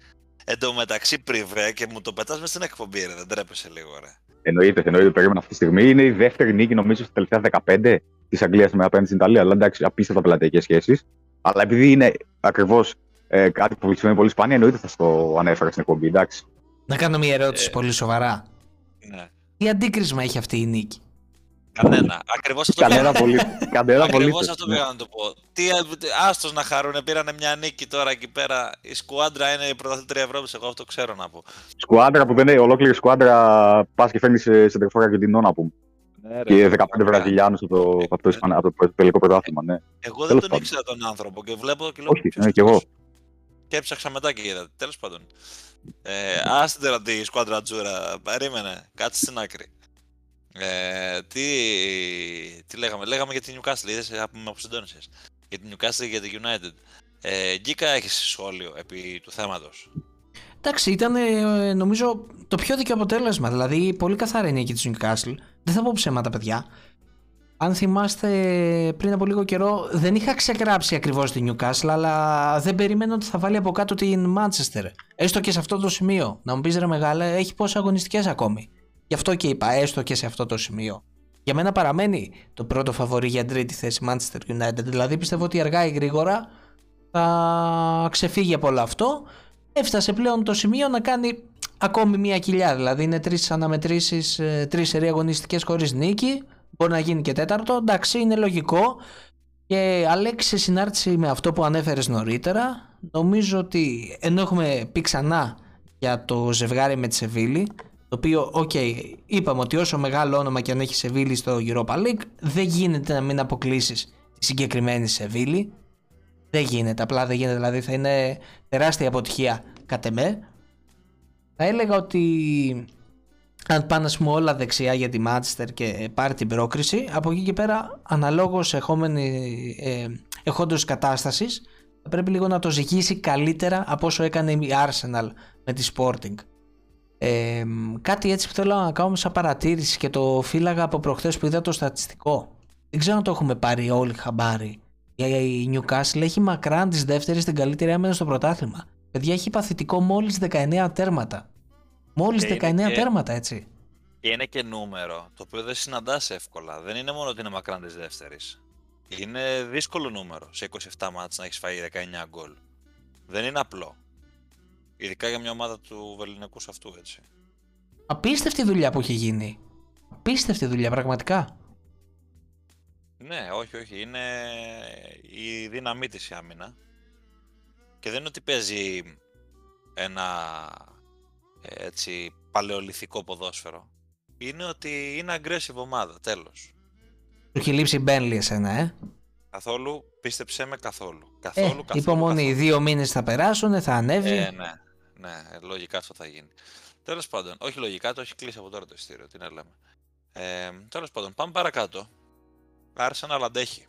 εντωμεταξύ πριβέ και μου το πετάς μέσα στην εκπομπή, ρε. Δεν τρέπεσαι λίγο, ρε. Εννοείται, εννοείται. Περίμενα αυτή τη στιγμή. Είναι η δεύτερη νίκη, νομίζω, στα τελευταία 15 της Αγγλίας με απέναντι στην Ιταλία. Αλλά εντάξει, απίστευτα πελατειακέ σχέσεις. Αλλά επειδή είναι ακριβώς ε, κάτι που συμβαίνει πολύ σπάνια, εννοείται θα το ανέφερα στην εκπομπή, εντάξει. Να κάνω μια ερώτηση ε, πολύ σοβαρά. Ναι. Τι αντίκρισμα έχει αυτή η νίκη; Κανένα. Ακριβώς αυτό Κανένα πολύ. Κανένα Ακριβώς αυτό πήγα να το πω. Τι άστος να χαρούν, πήρανε μια νίκη τώρα εκεί πέρα. Η σκουάντρα είναι η πρωταθλήτρια Ευρώπης, εγώ αυτό ξέρω να πω. Σκουάντρα που δεν είναι ολόκληρη σκουάντρα, πας και φέρνεις σε, σε τριφόρα Αργεντινών να πούμε. Ναι, και 15 Βραζιλιάνους από το, από, το, από το τελικό πρωτάθλημα, ναι. Εγώ δεν τον ήξερα τον άνθρωπο και βλέπω και λέω. Όχι, ναι, και εγώ. Και έψαξα μετά και είδα. Τέλος πάντων. Ε, άστε τώρα τη σκουάντρα Τζούρα. Περίμενε. Κάτσε στην άκρη. Ε, τι, τι λέγαμε; Λέγαμε για την Newcastle. Είδες από με αποσυντώνησες. Για την Newcastle και για την United. Ε, Γκίκα έχεις σχόλιο επί του θέματος; Εντάξει, ήταν ε, νομίζω το πιο δίκαιο αποτέλεσμα. Δηλαδή, πολύ καθαρή είναι η νίκη της Newcastle. Δεν θα πω ψέματα, παιδιά αν θυμάστε πριν από λίγο καιρό δεν είχα ξεκράψει ακριβώς την Newcastle αλλά δεν περίμενα ότι θα βάλει από κάτω την Manchester. Έστω και σε αυτό το σημείο. Να μου πεις ρε μεγάλε έχει πόσες αγωνιστικές ακόμη. Γι' αυτό και είπα έστω και σε αυτό το σημείο. Για μένα παραμένει το πρώτο φαβορή για τρίτη θέση Manchester United. Δηλαδή πιστεύω ότι αργά ή γρήγορα θα ξεφύγει από όλο αυτό. Έφτασε πλέον το σημείο να κάνει ακόμη μια κοιλιά. Δηλαδή είναι τρεις αναμετρήσεις, ε, τρεις σερί αγωνιστικές χωρίς νίκη. Μπορεί να γίνει και τέταρτο. Εντάξει, είναι λογικό. Και Αλέξη, σε συνάρτηση με αυτό που ανέφερες νωρίτερα, νομίζω ότι ενώ έχουμε πει ξανά για το ζευγάρι με τη Σεβίλη, το οποίο, OK, okay, είπαμε ότι όσο μεγάλο όνομα και αν έχει Σεβίλη στο Europa League, δεν γίνεται να μην αποκλείσεις τη συγκεκριμένη Σεβίλη. Δεν γίνεται, απλά δεν γίνεται, δηλαδή θα είναι τεράστια αποτυχία κατ' εμέ. Θα έλεγα ότι αν πάνε ας πούμε, όλα δεξιά για τη Manchester και πάρει την πρόκριση, από εκεί και πέρα αναλόγως εχόμενη, ε, έχοντος κατάστασης θα πρέπει λίγο να το ζυγίσει καλύτερα από όσο έκανε η Arsenal με τη Sporting. Ε, κάτι έτσι που θέλω να κάνω σαν παρατήρηση και το φύλαγα από προχθές που είδα το στατιστικό. Δεν ξέρω αν το έχουμε πάρει όλοι χαμπάρι. Η Newcastle έχει μακράν τις δεύτερες την καλύτερη άμενα στο πρωτάθλημα. Παιδιά έχει παθητικό μόλις 19 τέρματα. Μόλις 19 και... τέρματα έτσι. Και είναι και νούμερο, το οποίο δεν συναντάς εύκολα. Δεν είναι μόνο ότι είναι μακράν της δεύτερης. Είναι δύσκολο νούμερο σε 27 μάτς να έχεις φάει 19 γκολ. Δεν είναι απλό. Ειδικά για μια ομάδα του βεληνικού αυτού, έτσι. Απίστευτη δουλειά που έχει γίνει. Απίστευτη δουλειά, πραγματικά. Ναι, όχι, όχι. Είναι η δύναμή της η άμυνα. Και δεν είναι ότι παίζει ένα έτσι παλαιολιθικό ποδόσφαιρο. Είναι ότι είναι aggressive ομάδα, τέλος. Του έχει λείψει Μπένλι εσένα, ε. Καθόλου, πίστεψέ με καθόλου. Καθόλου, ε, καθόλου. Υπομονή, οι δύο μήνες θα περάσουν, θα ανέβει. Ε, ναι, ναι, λογικά αυτό θα γίνει. Τέλος πάντων, όχι λογικά, το έχει κλείσει από τώρα το ειστήριο, τι να λέμε. Ε, Τέλος πάντων, πάμε παρακάτω. Arsenal αντέχει.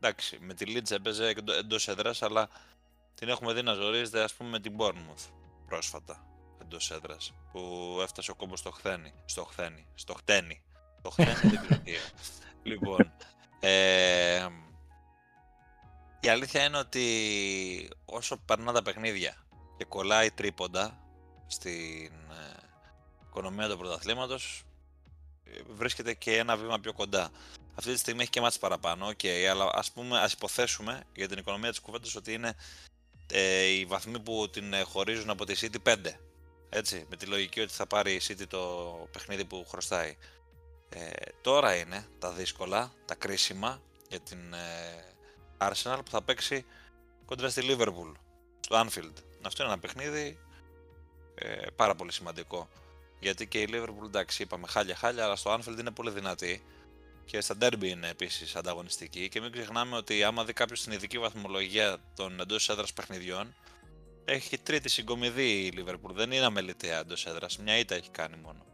Εντάξει, με τη Leeds έπαιζε εντός έδρας, αλλά την έχουμε δει να ζορίζεται ας πούμε με την Bournemouth πρόσφατα εντός έδρας. Που έφτασε ο κόμπος στο χθένι. Στο χθένι. Στο χτένι. Το χθένι δεν ξέρω τι Λοιπόν. Ε, η αλήθεια είναι ότι όσο περνά τα παιχνίδια και κολλάει τρίποντα στην ε, οικονομία του πρωταθλήματος βρίσκεται και ένα βήμα πιο κοντά. Αυτή τη στιγμή έχει και μάτς παραπάνω, okay, αλλά ας, πούμε, ας υποθέσουμε για την οικονομία της κουβέντας ότι είναι ε, οι βαθμοί που την χωρίζουν από τη City 5. Έτσι, με τη λογική ότι θα πάρει η City το παιχνίδι που χρωστάει. Ε, τώρα είναι τα δύσκολα, τα κρίσιμα για την ε, Arsenal που θα παίξει κοντρα στη Liverpool, στο Anfield. Αυτό είναι ένα παιχνίδι ε, πάρα πολύ σημαντικό. Γιατί και η Liverpool, εντάξει, είπαμε χάλια χάλια, αλλά στο Anfield είναι πολύ δυνατή και στα derby είναι επίσης ανταγωνιστική. Και μην ξεχνάμε ότι άμα δει κάποιος την ειδική βαθμολογία των εντός έδρας παιχνιδιών, έχει τρίτη συγκομιδή η Liverpool. Δεν είναι αμεληταία εντό έδρας. Μια ήττα έχει κάνει μόνο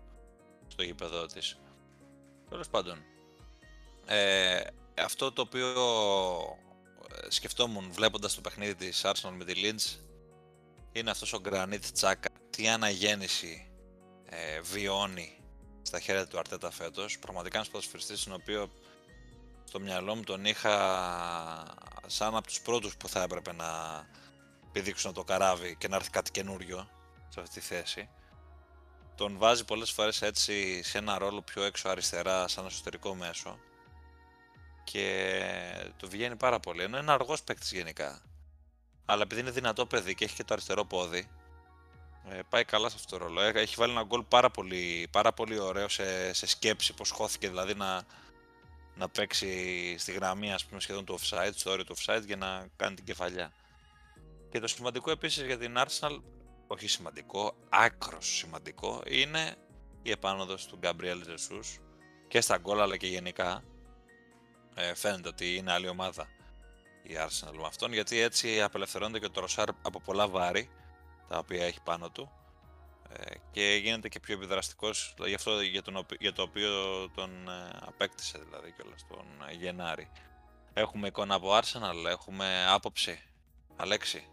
στο γήπεδο της. Τέλος πάντων. Ε, αυτό το οποίο ε, σκεφτόμουν βλέποντας το παιχνίδι της Arsenal με τη Leeds είναι αυτός ο Granit Τσάκα. Τι αναγέννηση ε, βιώνει στα χέρια του Αρτέτα φέτος. Πραγματικά ένας ποδοσφαιριστής, τον οποίο στο μυαλό μου τον είχα σαν από τους πρώτους που θα έπρεπε να πηδήξουν το καράβι και να έρθει κάτι καινούριο σε αυτή τη θέση. Τον βάζει πολλές φορές έτσι σε ένα ρόλο πιο έξω αριστερά σαν εσωτερικό μέσο και το βγαίνει πάρα πολύ. Ενώ είναι αργός παίκτης γενικά. Αλλά επειδή είναι δυνατό παιδί και έχει και το αριστερό πόδι, ε, πάει καλά σε αυτό το ρόλο. Ε, έχει βάλει ένα γκολ πάρα πολύ, πάρα πολύ ωραίο σε, σε σκέψη, πως χώθηκε δηλαδή να, να παίξει στη γραμμή ας πούμε, σχεδόν του offside, στο όριο του offside για να κάνει την κεφαλιά. Και το σημαντικό επίσης για την Arsenal, όχι σημαντικό, άκρος σημαντικό, είναι η επάνωδος του Gabriel Jesus και στα γκολ αλλά και γενικά. Ε, φαίνεται ότι είναι άλλη ομάδα η Arsenal με αυτόν, γιατί έτσι απελευθερώνεται και το Ροσάρ από πολλά βάρη τα οποία έχει πάνω του ε, και γίνεται και πιο επιδραστικός για, αυτό, για, τον, για το οποίο τον ε, απέκτησε δηλαδή κιόλας τον Γενάρη. Έχουμε εικόνα από Arsenal, έχουμε άποψη. Αλέξη.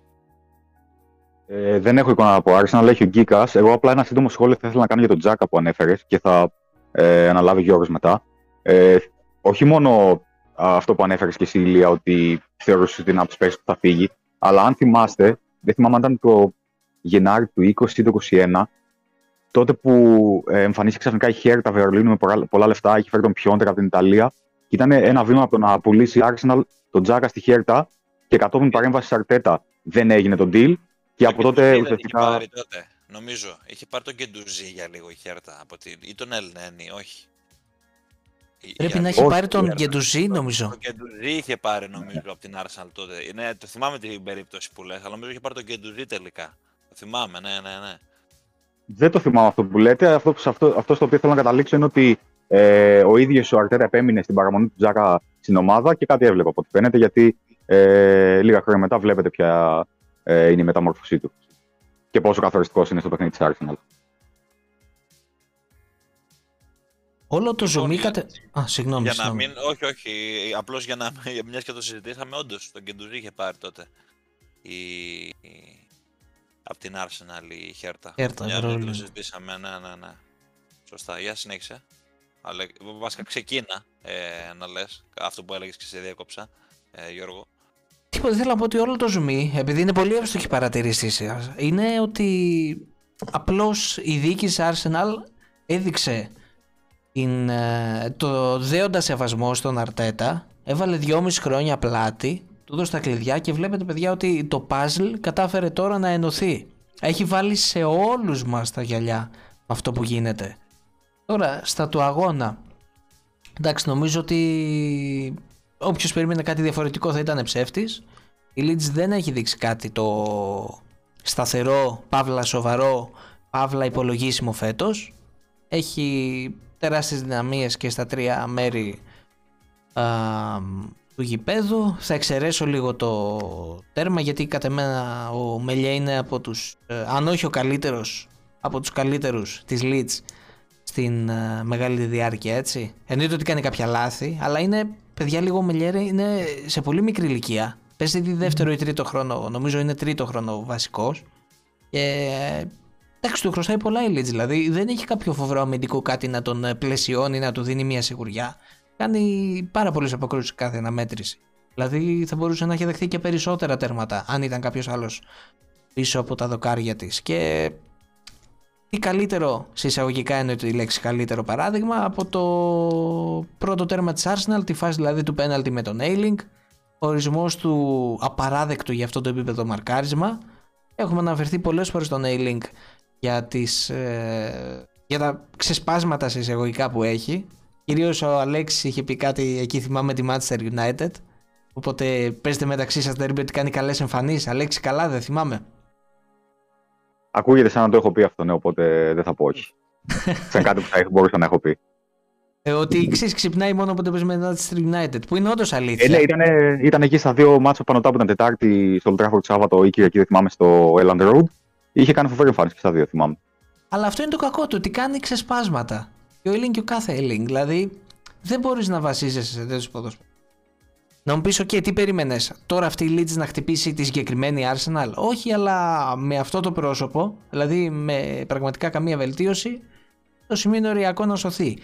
Ε, δεν έχω εικόνα από Arsenal, έχει ο Γκίκας. Εγώ απλά ένα σύντομο σχόλιο θα ήθελα να κάνω για τον Τζάκα που ανέφερες και θα ε, αναλάβει Γιώργος μετά. Ε, όχι μόνο αυτό που ανέφερες και εσύ, Ηλία, ότι θεωρούσε ότι είναι από τους που θα φύγει, αλλά αν θυμάστε, δεν θυμάμαι αν ήταν το Γενάρη του 20 ή το 2021, τότε που ε, εμφανίστηκε ξαφνικά η Χέρτα Βερολίνου με πολλά λεφτά, είχε φέρει τον Πιόντερ από την Ιταλία. Και ήταν ένα βήμα από το να πουλήσει η Arsenal τον Τζάκα στη Χέρτα και κατόπιν παρέμβαση Αρτέτα δεν έγινε το deal. Και από τότε ουσιαστικά. Είχε πάρει τότε, νομίζω. Είχε πάρει τον Κεντουζή για λίγο η Χέρτα. Από την... ή τον Ελνένη, όχι. Πρέπει να έχει πάρει τον Γκεντουζή, νομίζω. Τον Γκεντουζή είχε πάρει, νομίζω, από την Arsenal τότε. Ναι, το θυμάμαι την περίπτωση που λες, αλλά νομίζω είχε πάρει τον Γκεντουζή τελικά. Το θυμάμαι, ναι, ναι, ναι. Δεν το θυμάμαι αυτό που λέτε. Αυτό, αυτό, αυτό στο οποίο θέλω να καταλήξω είναι ότι ε, ο ίδιος ο Αρτέτα επέμεινε στην παραμονή του Τζάκα στην ομάδα και κάτι έβλεπε από ό,τι φαίνεται, γιατί ε, λίγα χρόνια μετά βλέπετε ποια ε, είναι η μεταμόρφωσή του. και πόσο καθοριστικό είναι στο παιχνίδι της Arsenal. Όλο το Λοιπόν, ζουμί για- κατε... Α, συγγνώμη, Για να συγγνώμη. μην, όχι, όχι, απλώς για να, μιας και το συζητήσαμε, όντως, τον Κεντουζή είχε πάρει τότε η, η- από την Arsenal η Χέρτα. Χέρτα, Για να Βερολίνο. το συζητήσαμε, ναι, ναι, ναι. Σωστά, για συνέχισε. Αλλά βασικά ξεκίνα ε, να λες, αυτό που έλεγες και σε διέκοψα, ε, Γιώργο. Τίποτα, θέλω να πω ότι όλο το ζουμί, επειδή είναι πολύ εύστοχη η παρατηρήσή σας, είναι ότι απλώς η διοίκηση Arsenal έδειξε την, ε, το δέοντα σεβασμό στον Αρτέτα, έβαλε δυόμιση χρόνια πλάτη, του έδωσε τα κλειδιά και βλέπετε παιδιά ότι το puzzle κατάφερε τώρα να ενωθεί. Έχει βάλει σε όλους μας τα γυαλιά με αυτό που γίνεται. Τώρα, στα του αγώνα, εντάξει νομίζω ότι όποιος περίμενε κάτι διαφορετικό θα ήταν ψεύτης. Η Leeds δεν έχει δείξει κάτι το σταθερό, παύλα σοβαρό, παύλα υπολογίσιμο φέτος. Έχει τεράστιες δυναμίες και στα τρία μέρη α, του γηπέδου. Θα εξαιρέσω λίγο το τέρμα γιατί κατά εμένα ο Μελιέ είναι από τους, ε, αν όχι ο καλύτερος, από τους καλύτερους της Leeds στην ε, μεγάλη διάρκεια έτσι. Εννοείται ότι κάνει κάποια λάθη, αλλά είναι παιδιά λίγο ο Μελιέρε είναι σε πολύ μικρή ηλικία. Παίζει ήδη δεύτερο ή τρίτο χρόνο, νομίζω είναι τρίτο χρόνο βασικός. Και εντάξει, του χρωστάει πολλά η Leeds, δηλαδή δεν έχει κάποιο φοβερό αμυντικό κάτι να τον ε, πλαισιώνει, να του δίνει μια σιγουριά. Κάνει πάρα πολλές αποκρούσεις κάθε αναμέτρηση. Δηλαδή θα μπορούσε να έχει δεχθεί και περισσότερα τέρματα αν ήταν κάποιος άλλος πίσω από τα δοκάρια της. Και τι καλύτερο, σε εισαγωγικά εννοείται η λέξη καλύτερο παράδειγμα, από το πρώτο τέρμα της Arsenal, τη φάση δηλαδή του πέναλτι με τον Ailing, ορισμός του απαράδεκτου για αυτό το επίπεδο μαρκάρισμα. Έχουμε αναφερθεί πολλές φορές στον Ailing για, τις, ε, για τα ξεσπάσματα σε εισαγωγικά που έχει. Κυρίως ο Αλέξης είχε πει κάτι εκεί θυμάμαι τη Manchester United. Οπότε παίζετε μεταξύ σας derby ότι κάνει καλές εμφανίσεις. Αλέξη καλά δεν θυμάμαι. Ακούγεται σαν να το έχω πει αυτό, ναι, οπότε δεν θα πω όχι. σαν κάτι που θα έχω- μπορούσα να έχω πει. Ε, ότι ξέρεις ξυπνάει μόνο όποτε παίζει με Manchester United. Που είναι όντως αλήθεια. Ε, ναι, ήταν, ήταν εκεί στα δύο μάτσα πάνω από την Τετάρτη στο Old Trafford Σάββατο ή Κυριακή, δεν θυμάμαι, στο Elland Road. Είχε κάνει φοβερή εμφάνιση και στα δύο, θυμάμαι. Αλλά αυτό είναι το κακό του, ότι κάνει ξεσπάσματα. Και ο Έλλην και ο κάθε Έλλην. Δηλαδή, δεν μπορείς να βασίζεσαι σε τέτοιους ποδοσφαίρου. Να μου πεις, OK, τι περίμενες, τώρα αυτή η Leeds να χτυπήσει τη συγκεκριμένη Arsenal; Όχι, αλλά με αυτό το πρόσωπο, δηλαδή με πραγματικά καμία βελτίωση, το σημείο είναι οριακό να σωθεί.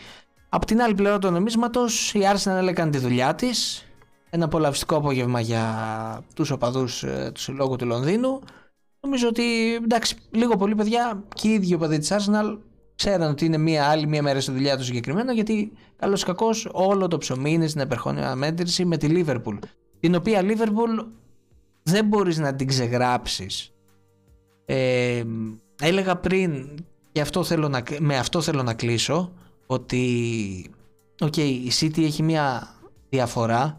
Απ' την άλλη πλευρά του νομίσματος, η Arsenal έκανε τη δουλειά της. Ένα απολαυστικό απόγευμα για τους οπαδούς ε, του Συλλόγου του Λονδίνου. Νομίζω ότι εντάξει, λίγο πολύ παιδιά και οι ίδιοι οπαδοί της Arsenal ξέραν ότι είναι μία άλλη μία μέρα στη δουλειά τους συγκεκριμένα γιατί καλώς κακώς όλο το ψωμί είναι στην επερχόμενη αναμέτρηση με τη Liverpool. Την οποία Liverpool δεν μπορείς να την ξεγράψεις. Ε, έλεγα πριν και αυτό θέλω να, με αυτό θέλω να κλείσω ότι οκ, η City έχει μία διαφορά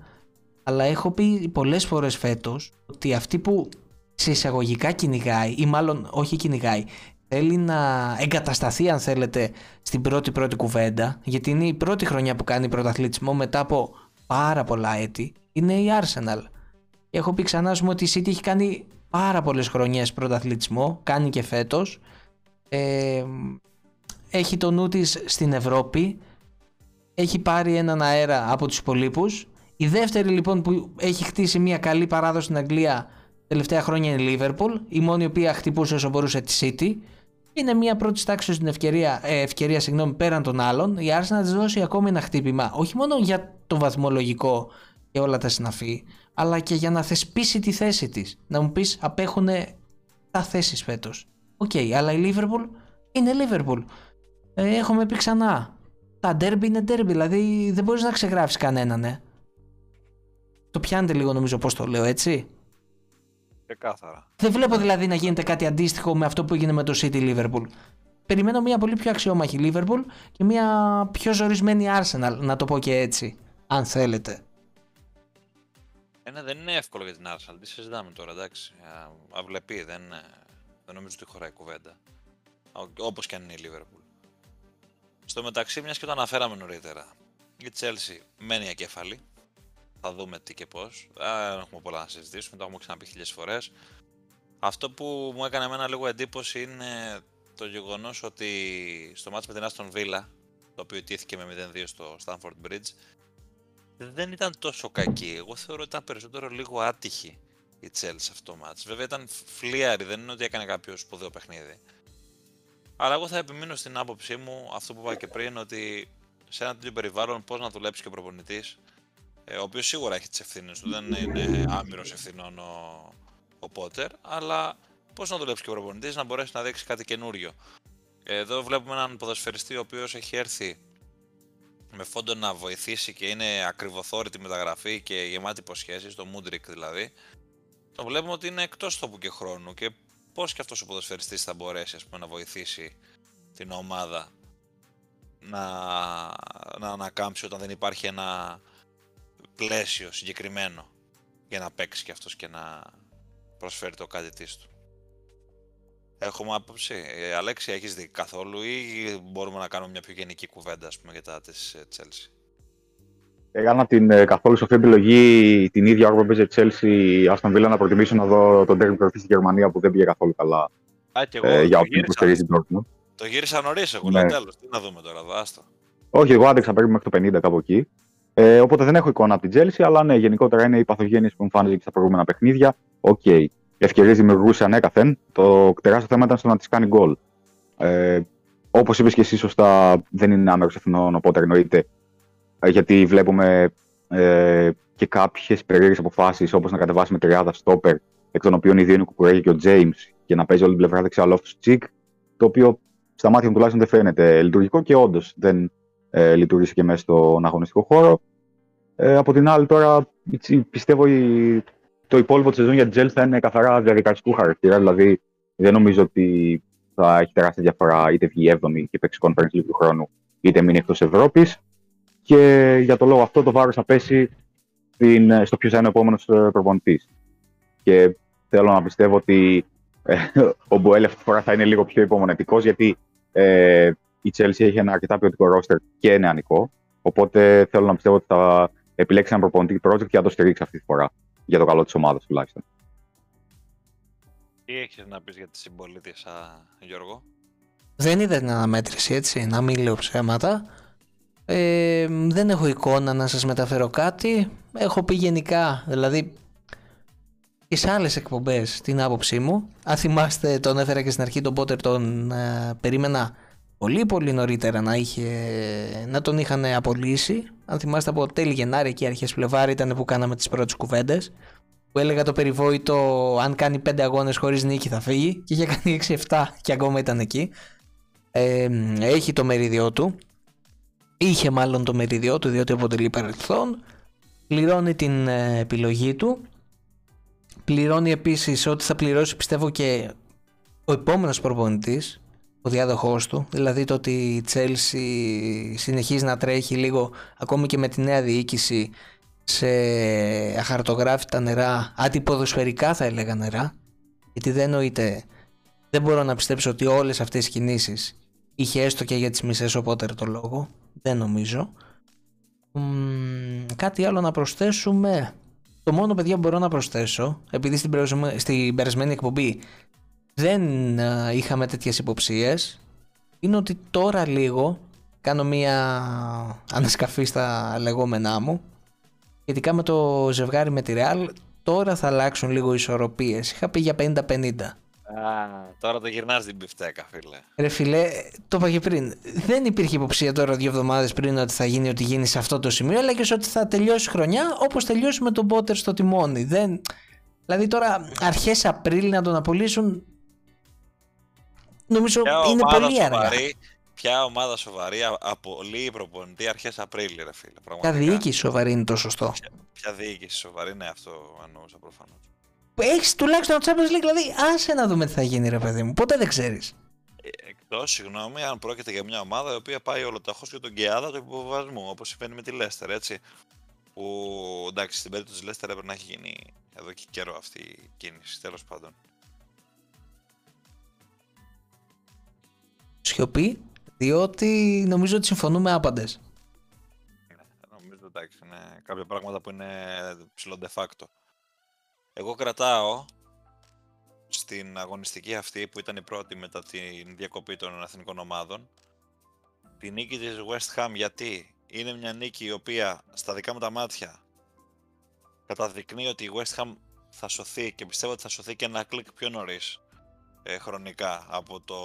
αλλά έχω πει πολλές φορές φέτος ότι αυτή που σε εισαγωγικά κυνηγάει ή μάλλον όχι κυνηγάει θέλει να εγκατασταθεί αν θέλετε στην πρώτη πρώτη κουβέντα γιατί είναι η πρώτη χρονιά που κάνει πρωταθλητισμό μετά από πάρα πολλά έτη είναι η Arsenal. Και έχω πει ξανά ας πούμε, ότι η City έχει κάνει πάρα πολλές χρονιές πρωταθλητισμό κάνει και φέτος. Ε, έχει το νου της στην Ευρώπη έχει πάρει έναν αέρα από τους υπολοίπους. Η δεύτερη λοιπόν που έχει χτίσει μια καλή παράδοση στην Αγγλία τελευταία χρόνια είναι η Liverpool, η μόνη η οποία χτυπούσε όσο μπορούσε τη City. Είναι μια πρώτης τάξης ευκαιρία, ε, ευκαιρία συγγνώμη, πέραν των άλλων. Η Arsenal να της δώσει ακόμη ένα χτύπημα. Όχι μόνο για το βαθμολογικό και όλα τα συναφή, αλλά και για να θεσπίσει τη θέση της. Να μου πεις, απέχουν τα θέσεις φέτος. Οκ, αλλά η Liverpool είναι Liverpool. Ε, έχουμε πει ξανά. Τα derby είναι derby, δηλαδή δεν μπορείς να ξεγράψει κανέναν, ε. Το πιάνετε λίγο νομίζω πώς το λέω έτσι. Ξεκάθαρα. Δεν βλέπω δηλαδή να γίνεται κάτι αντίστοιχο με αυτό που έγινε με το City Liverpool. Περιμένω μια πολύ πιο αξιόμαχη Liverpool και μια πιο ζορισμένη Arsenal, να το πω και έτσι, αν θέλετε. Ένα δεν είναι εύκολο για την Arsenal. Τι συζητάμε τώρα, εντάξει. Α, Αυλεπή, δεν, ε, δεν νομίζω ότι χωράει κουβέντα. Όπως και αν είναι η Liverpool. Στο μεταξύ, μιας και το αναφέραμε νωρίτερα, η Chelsea μένει ακέφαλη. Θα δούμε τι και πώς. Δεν έχουμε πολλά να συζητήσουμε, το έχουμε ξαναπεί χίλιε φορές. Αυτό που μου έκανε εμένα λίγο εντύπωση είναι το γεγονός ότι στο μάτς με την Aston Villa, το οποίο τήθηκε με 0-2 στο Stamford Bridge, δεν ήταν τόσο κακή. Εγώ θεωρώ ότι ήταν περισσότερο λίγο άτυχη η Chelsea αυτό το μάτς. Βέβαια ήταν φλίαρη, δεν είναι ότι έκανε κάποιο σπουδαίο παιχνίδι. Αλλά εγώ θα επιμείνω στην άποψή μου αυτό που είπα και πριν, ότι σε ένα τέτοιο περιβάλλον πώς να δουλέψει και ο προπονητής, ε, ο οποίος σίγουρα έχει τις ευθύνες του, δεν είναι άμυρος ευθυνών ο, ο Πότερ, αλλά πώς να δουλέψει και ο προπονητής να μπορέσει να δείξει κάτι καινούριο. Εδώ βλέπουμε έναν ποδοσφαιριστή ο οποίος έχει έρθει με φόντο να βοηθήσει και είναι ακριβοθόρητη μεταγραφή και γεμάτη υποσχέσεις, το Μούντρικ δηλαδή. Το βλέπουμε ότι είναι εκτός τόπου και χρόνου και πώς και αυτός ο ποδοσφαιριστής θα μπορέσει ας πούμε, να βοηθήσει την ομάδα να, να ανακάμψει όταν δεν υπάρχει ένα πλαίσιο συγκεκριμένο για να παίξει και αυτός και να προσφέρει το κάτι της του. Έχουμε άποψη. Ε, Αλέξη, έχεις δει καθόλου ή μπορούμε να κάνουμε μια πιο γενική κουβέντα ας πούμε, για τα της ε, Chelsea; Έκανα την ε, καθόλου σοφή επιλογή την ίδια ώρα που παίζει Chelsea η Aston Villa να προτιμήσω να δω το ντέρμπι κορυφής στη Γερμανία που δεν πήγε καθόλου καλά. Α, και εγώ, ε, για το όποιον υποστηρίζει την Dortmund. Το γύρισα νωρίς, εγώ Ναι. λέω τέλος. Τι να δούμε τώρα, εδώ, άστο. Όχι, εγώ άντεξα περίπου μέχρι το 50 κάπου εκεί. Ε, οπότε δεν έχω εικόνα από την Chelsea, αλλά ναι, γενικότερα είναι οι παθογένειες που εμφάνιζε και στα προηγούμενα παιχνίδια. OK. Okay. Ευκαιρίες δημιουργούσε ανέκαθεν. Το τεράστιο θέμα ήταν στο να της κάνει γκολ. Ε, Όπως είπες και εσύ, σωστά δεν είναι άμερο εθνών, οπότε εννοείται. Ε, γιατί βλέπουμε ε, και κάποιες περίεργες αποφάσεις, όπως να κατεβάσει με τριάδα στόπερ, εκ των οποίων οι δύο είναι ο Κουκουρέγη και ο Τζέιμς, και να παίζει όλη την πλευρά δεξιά λόφτου τσικ. Το οποίο στα μάτια μου τουλάχιστον δεν φαίνεται λειτουργικό και όντως δεν ε, λειτουργήσε και μέσα στον αγωνιστικό χώρο. Ε, από την άλλη, τώρα τσι- πιστεύω η, το υπόλοιπο της σεζόν για την Chelsea θα είναι καθαρά διαδικαστικού χαρακτήρα. Δηλαδή, δεν νομίζω ότι θα έχει τεράστια διαφορά είτε βγει 7η και παίξει conference league του χρόνου, είτε μείνει εκτός Ευρώπης. Και για το λόγο αυτό το βάρος θα πέσει στην, στο ποιος θα είναι ο επόμενος προπονητής. Και θέλω να πιστεύω ότι ε, ο Μποέλ αυτή τη φορά θα είναι λίγο πιο υπομονετικός, γιατί ε, η Chelsea έχει ένα αρκετά ποιοτικό roster και νεανικό. Οπότε θέλω να πιστεύω ότι θα επιλέξεις ένα προπονητή project και θα το στηρίξεις αυτή τη φορά. Για το καλό της ομάδας τουλάχιστον. Τι έχεις να πεις για τη συμπολίτησα, Γιώργο; Δεν είδα την αναμέτρηση έτσι, να μην λέω ψέματα. Ε, δεν έχω εικόνα να σας μεταφέρω κάτι. Έχω πει γενικά, δηλαδή και σε άλλες εκπομπές την άποψή μου. Αν θυμάστε τον έφερα και στην αρχή τον Πότερ τον ε, περίμενα πολύ πολύ νωρίτερα να, είχε, να τον είχαν απολύσει. Αν θυμάστε από τέλη Γενάρη και αρχές Φλεβάρι ήταν που κάναμε τις πρώτες κουβέντες. Που έλεγα το περιβόητο αν κάνει 5 αγώνες χωρίς νίκη θα φύγει και είχε κάνει 6-7 και ακόμα ήταν εκεί. Ε, έχει το μερίδιό του. Είχε μάλλον το μερίδιό του διότι αποτελεί παρελθόν. Πληρώνει την ε, επιλογή του. Πληρώνει επίσης ότι θα πληρώσει πιστεύω και ο επόμενος προπονητής, ο διάδοχός του. Δηλαδή το ότι η Chelsea συνεχίζει να τρέχει λίγο ακόμη και με τη νέα διοίκηση σε αχαρτογράφητα νερά, αντιποδοσφαιρικά θα έλεγα νερά. Γιατί δεν εννοείται, δεν μπορώ να πιστέψω ότι όλες αυτές οι κινήσεις είχε έστω και για τις μισές οπότε το λόγο. Δεν νομίζω. Μ, κάτι άλλο να προσθέσουμε. Το μόνο παιδιά που μπορώ να προσθέσω, επειδή στην, περασμε- στην περασμένη εκπομπή δεν α, είχαμε τέτοιες υποψίες, είναι ότι τώρα λίγο κάνω μία ανασκαφή στα λεγόμενά μου. Σχετικά με το ζευγάρι με τη Real, τώρα θα αλλάξουν λίγο οι ισορροπίες. Είχα πει για 50-50. Α, τώρα το γυρνάς την πιφτέκα, φίλε. Ρε φιλέ, το είπα και πριν. Δεν υπήρχε υποψία τώρα δύο εβδομάδες πριν ότι θα γίνει ό,τι γίνει σε αυτό το σημείο, αλλά και ότι θα τελειώσει η χρονιά όπως τελειώσει με τον Πότερ στο τιμόνι. Δεν... Δηλαδή τώρα αρχές Απρίλη να τον απολύσουν. Νομίζω Ποια είναι ομάδα πολύ αργά. σοβαρή, ποια ομάδα σοβαρή α- απολύει προπονητή αρχές Απρίλη, ρε φίλε. Ποια Πραγματικά. διοίκηση σοβαρή είναι το σωστό. Ποια, ποια διοίκηση σοβαρή, ναι, αυτό εννοούσα προφανώς. Έχεις τουλάχιστον το Champions League, δηλαδή άσε να δούμε τι θα γίνει, ρε παιδί μου. Ποτέ δεν ξέρεις. Εκτός, συγγνώμη, αν πρόκειται για μια ομάδα η οποία πάει ολοταχώς για τον Κεάδα του υποβασμού, όπως συμβαίνει με τη Λέστερ, έτσι. Που εντάξει, στην περίπτωση της Λέστερ έπρεπε να έχει γίνει εδώ και καιρό αυτή η κίνηση, τέλος πάντων. Σιωπή, διότι νομίζω ότι συμφωνούμε άπαντες. Ναι, νομίζω εντάξει, είναι κάποια πράγματα που είναι ψηλό de facto. Εγώ κρατάω στην αγωνιστική αυτή που ήταν η πρώτη μετά την διακοπή των εθνικών ομάδων. Τη νίκη της West Ham γιατί είναι μια νίκη η οποία στα δικά μου τα μάτια καταδεικνύει ότι η West Ham θα σωθεί και πιστεύω ότι θα σωθεί και ένα κλικ πιο νωρίς ε, χρονικά από το,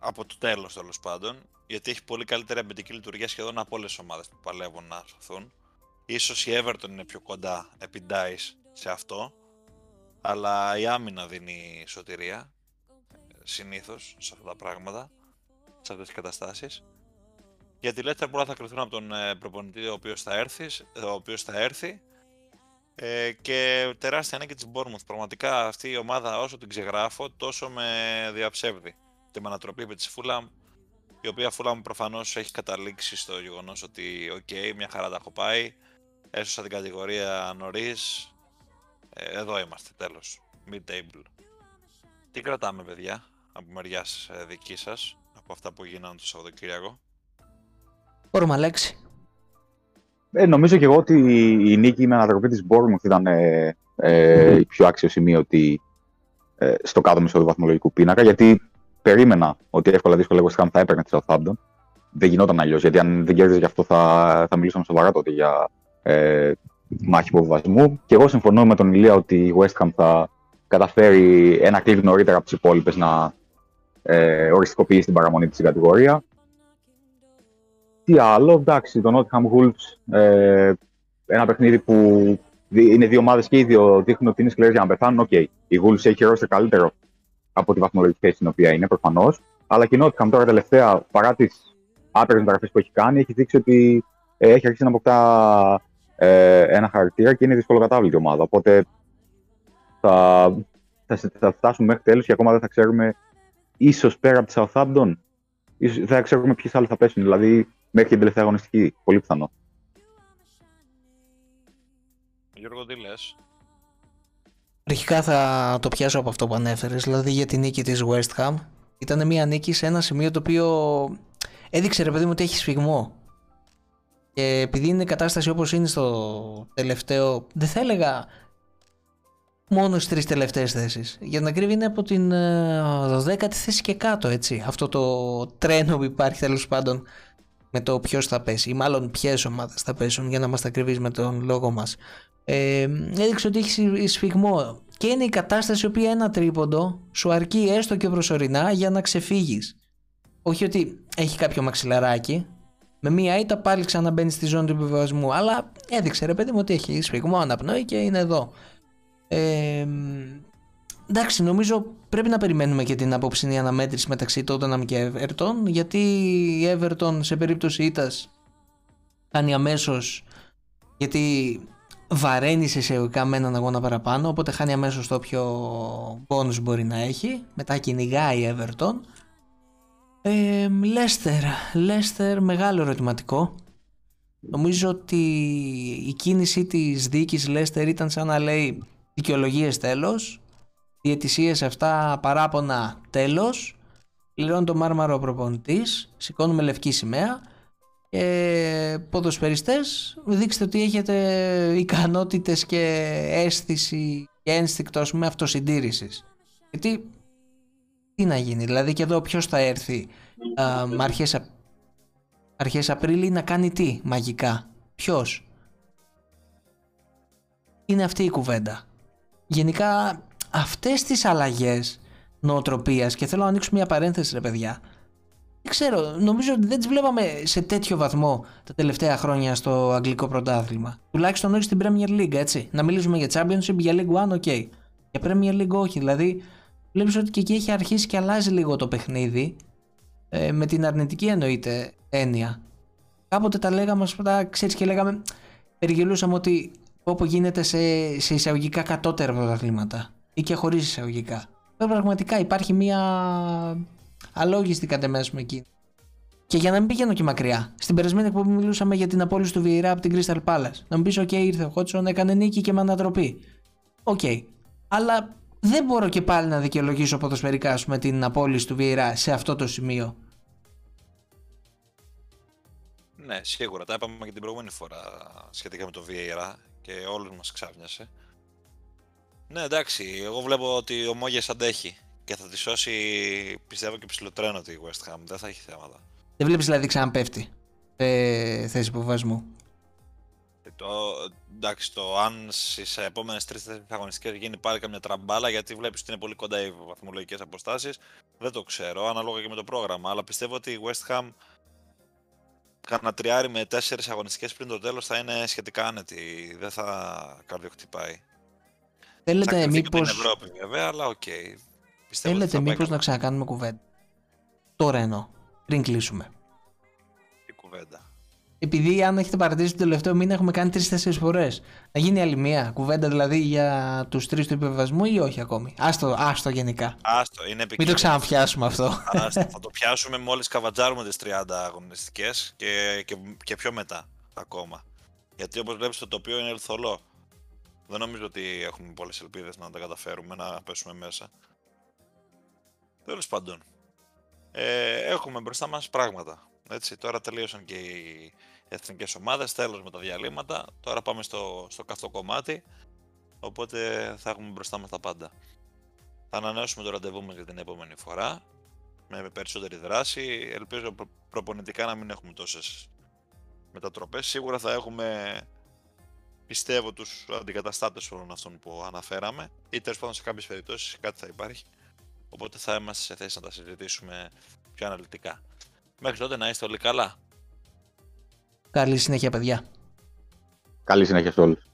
από το τέλος τέλος πάντων γιατί έχει πολύ καλύτερη αμυντική λειτουργία σχεδόν από όλες τις ομάδες που παλεύουν να σωθούν Ίσως η Everton είναι πιο κοντά επί σε αυτό αλλά η άμυνα δίνει σωτηρία συνήθως σε αυτά τα πράγματα σε αυτές τις καταστάσεις για τη Leicester πολλά θα κρυθούν από τον ε, προπονητή ο οποίος θα έρθει, ο οποίος θα έρθει ε, και τεράστια ανάγκη της Bournemouth. Πραγματικά αυτή η ομάδα όσο την ξεγράφω τόσο με διαψεύδει. Και με ανατροπή επί της Fulham, η οποία Fulham προφανώς έχει καταλήξει στο γεγονός ότι OK, okay, μια χαρά τα έχω πάει, έσωσα την κατηγορία νωρίς. Ε, εδώ είμαστε, τέλος. Mid-table. Τι κρατάμε, παιδιά, από μεριά ε, δική σας, από αυτά που γίνανε το Σαββατοκύριακο; Μπορούμε, Αλέξη. Ε, νομίζω και εγώ ότι η νίκη με ανατροπή της Bournemouth ήταν ε, ε, η πιο άξιο σημείο ε, στο κάτω μισό του βαθμολογικού πίνακα, γιατί περίμενα ότι εύκολα δύσκολα εγώ θα έπαιρνε τη Southampton. Δεν γινόταν αλλιώς, γιατί αν δεν κέρδιζες γι' αυτό θα, θα μιλούσαμε σοβαρά τότε για ε, μάχη υποβιβασμού. Και εγώ συμφωνώ με τον Ηλία ότι η West Ham θα καταφέρει ένα κλικ νωρίτερα από τις υπόλοιπες να ε, οριστικοποιήσει την παραμονή της στην κατηγορία. Τι άλλο, εντάξει, το Nottingham Wolves, ε, ένα παιχνίδι που είναι δύο ομάδες και οι δύο δείχνουν ότι είναι σκληρές για να πεθάνουν. OK, okay. η Wolves έχει ρόστερ καλύτερο από τη βαθμολογική θέση στην οποία είναι προφανώς. Αλλά και η Nottingham τώρα τελευταία, παρά τις άπειρες μεταγραφές που έχει κάνει, έχει δείξει ότι ε, έχει αρχίσει να αποκτά ε, ένα χαρακτήρα και είναι δυσκολοκατάβλητη ομάδα. Οπότε θα, θα, θα φτάσουμε μέχρι τέλους και ακόμα δεν θα ξέρουμε, ίσως πέρα από τη Southampton, ίσως, δεν θα ξέρουμε ποιες άλλες θα πέσουν. Δηλαδή μέχρι την τελευταία αγωνιστική. Πολύ πιθανό. Γιώργο, τι λες; Αρχικά θα το πιάσω από αυτό που ανέφερες, δηλαδή για την νίκη της West Ham. Ήταν μια νίκη σε ένα σημείο το οποίο έδειξε ρε παιδί μου ότι έχει σφιγμό. Και επειδή είναι κατάσταση όπως είναι στο τελευταίο, δεν θα έλεγα μόνο στις τρεις τελευταίες θέσεις. Για να κρύβει είναι από την 12η ε, θέση και κάτω, έτσι. Αυτό το τρένο που υπάρχει τέλος πάντων με το ποιος θα πέσει, ή μάλλον ποιες ομάδες θα πέσουν, για να μας τα κρυβεί με τον λόγο μας. Ε, έδειξε ότι έχεις σφιγμό. Και είναι η κατάσταση η οποία ένα τρίποντο σου αρκεί έστω και προσωρινά για να ξεφύγεις. Όχι ότι έχει κάποιο μαξιλαράκι. Με μία ήττα πάλι ξαναμπαίνεις στη ζώνη του επιβεβαιωσμού. Αλλά έδειξε ρε παιδί μου ότι έχει σφιγμό, αναπνοή και είναι εδώ. Ε, εντάξει, νομίζω πρέπει να περιμένουμε και την απόψινή αναμέτρηση μεταξύ Tottenham και Everton, γιατί η Everton σε περίπτωση ήττας κάνει αμέσως γιατί βαραίνει σε εισαγωγικά με έναν αγώνα παραπάνω, οπότε χάνει αμέσως το πιο bonus μπορεί να έχει. Μετά κυνηγάει η Everton. Λέστερ, Λέστερ μεγάλο ερωτηματικό. Νομίζω ότι η κίνηση της δίκης Λέστερ ήταν σαν να λέει δικαιολογίες τέλος διαιτησίες αυτά παράπονα τέλος πληρώνει το μάρμαρο ο προπονητής σηκώνουμε λευκή σημαία και ποδοσφαιριστές δείξτε ότι έχετε ικανότητες και αίσθηση και ένστικτο με αυτοσυντήρησης. Γιατί τι να γίνει δηλαδή και εδώ ποιος θα έρθει α, αρχές, αρχές Απρίλη να κάνει τι μαγικά ποιος; Είναι αυτή η κουβέντα. Γενικά αυτές τις αλλαγές νοοτροπίας και θέλω να ανοίξω μια παρένθεση ρε παιδιά δεν ξέρω, νομίζω ότι δεν τις βλέπαμε σε τέτοιο βαθμό τα τελευταία χρόνια στο αγγλικό πρωτάθλημα. Τουλάχιστον όχι στην Premier League, έτσι. Να μιλήσουμε για Championship, για League One, ok. Για Premier League όχι, δηλαδή βλέπεις ότι και εκεί έχει αρχίσει και αλλάζει λίγο το παιχνίδι ε, με την αρνητική εννοείται έννοια. Κάποτε τα λέγαμε, αυτά, ξέρεις και λέγαμε, περιγελούσαμε ότι όπου γίνεται σε, σε εισαγωγικά κατώτερα πρωταθλήματα ή και χωρίς εισαγωγικά. Τώρα πραγματικά υπάρχει μια αλόγιστη κατεμέσουμε εκεί. Και για να μην πηγαίνω και μακριά, στην περασμένη εκπομπή μιλούσαμε για την απόλυση του Βιερά από την Crystal Palace. Να μου πεις: OK, ήρθε ο Χότσον, έκανε νίκη και με ανατροπή. OK. Okay. Αλλά δεν μπορώ και πάλι να δικαιολογήσω ποδοσφαιρικά με την απόλυση του Βιερά σε αυτό το σημείο. Ναι, σίγουρα. Τα είπαμε και την προηγούμενη φορά σχετικά με τον Βιερά και όλους μας ξάφνιασε. Ναι, εντάξει, εγώ βλέπω ότι ο Moyes αντέχει και θα τη σώσει, πιστεύω και ψηλοτρένω τη West Ham, δεν θα έχει θέματα. Δεν βλέπεις δηλαδή ξαναπέφτει σε θέση υποβιβασμού; Ε, Το, εντάξει, το αν στις επόμενες τρεις αγωνιστικές γίνει πάλι καμιά τραμπάλα, γιατί βλέπεις ότι είναι πολύ κοντά οι βαθμολογικές αποστάσεις, δεν το ξέρω, ανάλογα και με το πρόγραμμα. Αλλά πιστεύω ότι η West Ham κάνα τριάρι με τέσσερις αγωνιστικές πριν το τέλος θα είναι σχετικά άνετη. Δεν θα καρδιοχτυπάει. Θα Θέλετε κρυφτεί και από μήπως, την Ευρώπη βέβαια, αλλά οκ. Πιστεύω ότι θέλετε θα πάει μήπως να καλά ξανακάνουμε κουβέντα; Τώρα εννοώ, πριν κλείσουμε. η κουβέντα. Επειδή αν έχετε παρατηρήσει το τελευταίο μήνα έχουμε κάνει τρει-τέσσερι φορές. Να γίνει άλλη μία κουβέντα δηλαδή για τους τρεις του υπερβασμού ή όχι ακόμη; Άστο, άστο γενικά. Άστο, είναι Μην το επικίνδυνο. ξαναπιάσουμε αυτό. Άστο, θα το πιάσουμε μόλις καβατζάρουμε τις 30 αγωνιστικές και, και, και πιο μετά ακόμα. Γιατί όπως βλέπεις το τοπίο είναι ελθολό. Δεν νομίζω ότι έχουμε πολλές ελπίδες να τα καταφέρουμε, να πέσουμε μέσα. Τέλος πάντων. Ε, έχουμε μπροστά μας πράγματα. Έτσι, τώρα τελείωσαν και οι εθνικές ομάδες, τέλος με τα διαλύματα. Τώρα πάμε στο, στο καυτό κομμάτι, οπότε θα έχουμε μπροστά μας τα πάντα. Θα ανανεώσουμε το ραντεβού μας για την επόμενη φορά με περισσότερη δράση. Ελπίζω προ- προπονητικά να μην έχουμε τόσες μετατροπές. Σίγουρα θα έχουμε, πιστεύω, τους αντικαταστάτες όλων αυτών που αναφέραμε ή τέλος πάντων σε κάποιες περιπτώσεις κάτι θα υπάρχει. Οπότε θα είμαστε σε θέση να τα συζητήσουμε πιο αναλυτικά. Μέχρι τότε να είστε όλοι καλά. Καλή συνέχεια παιδιά. Καλή συνέχεια σε όλους.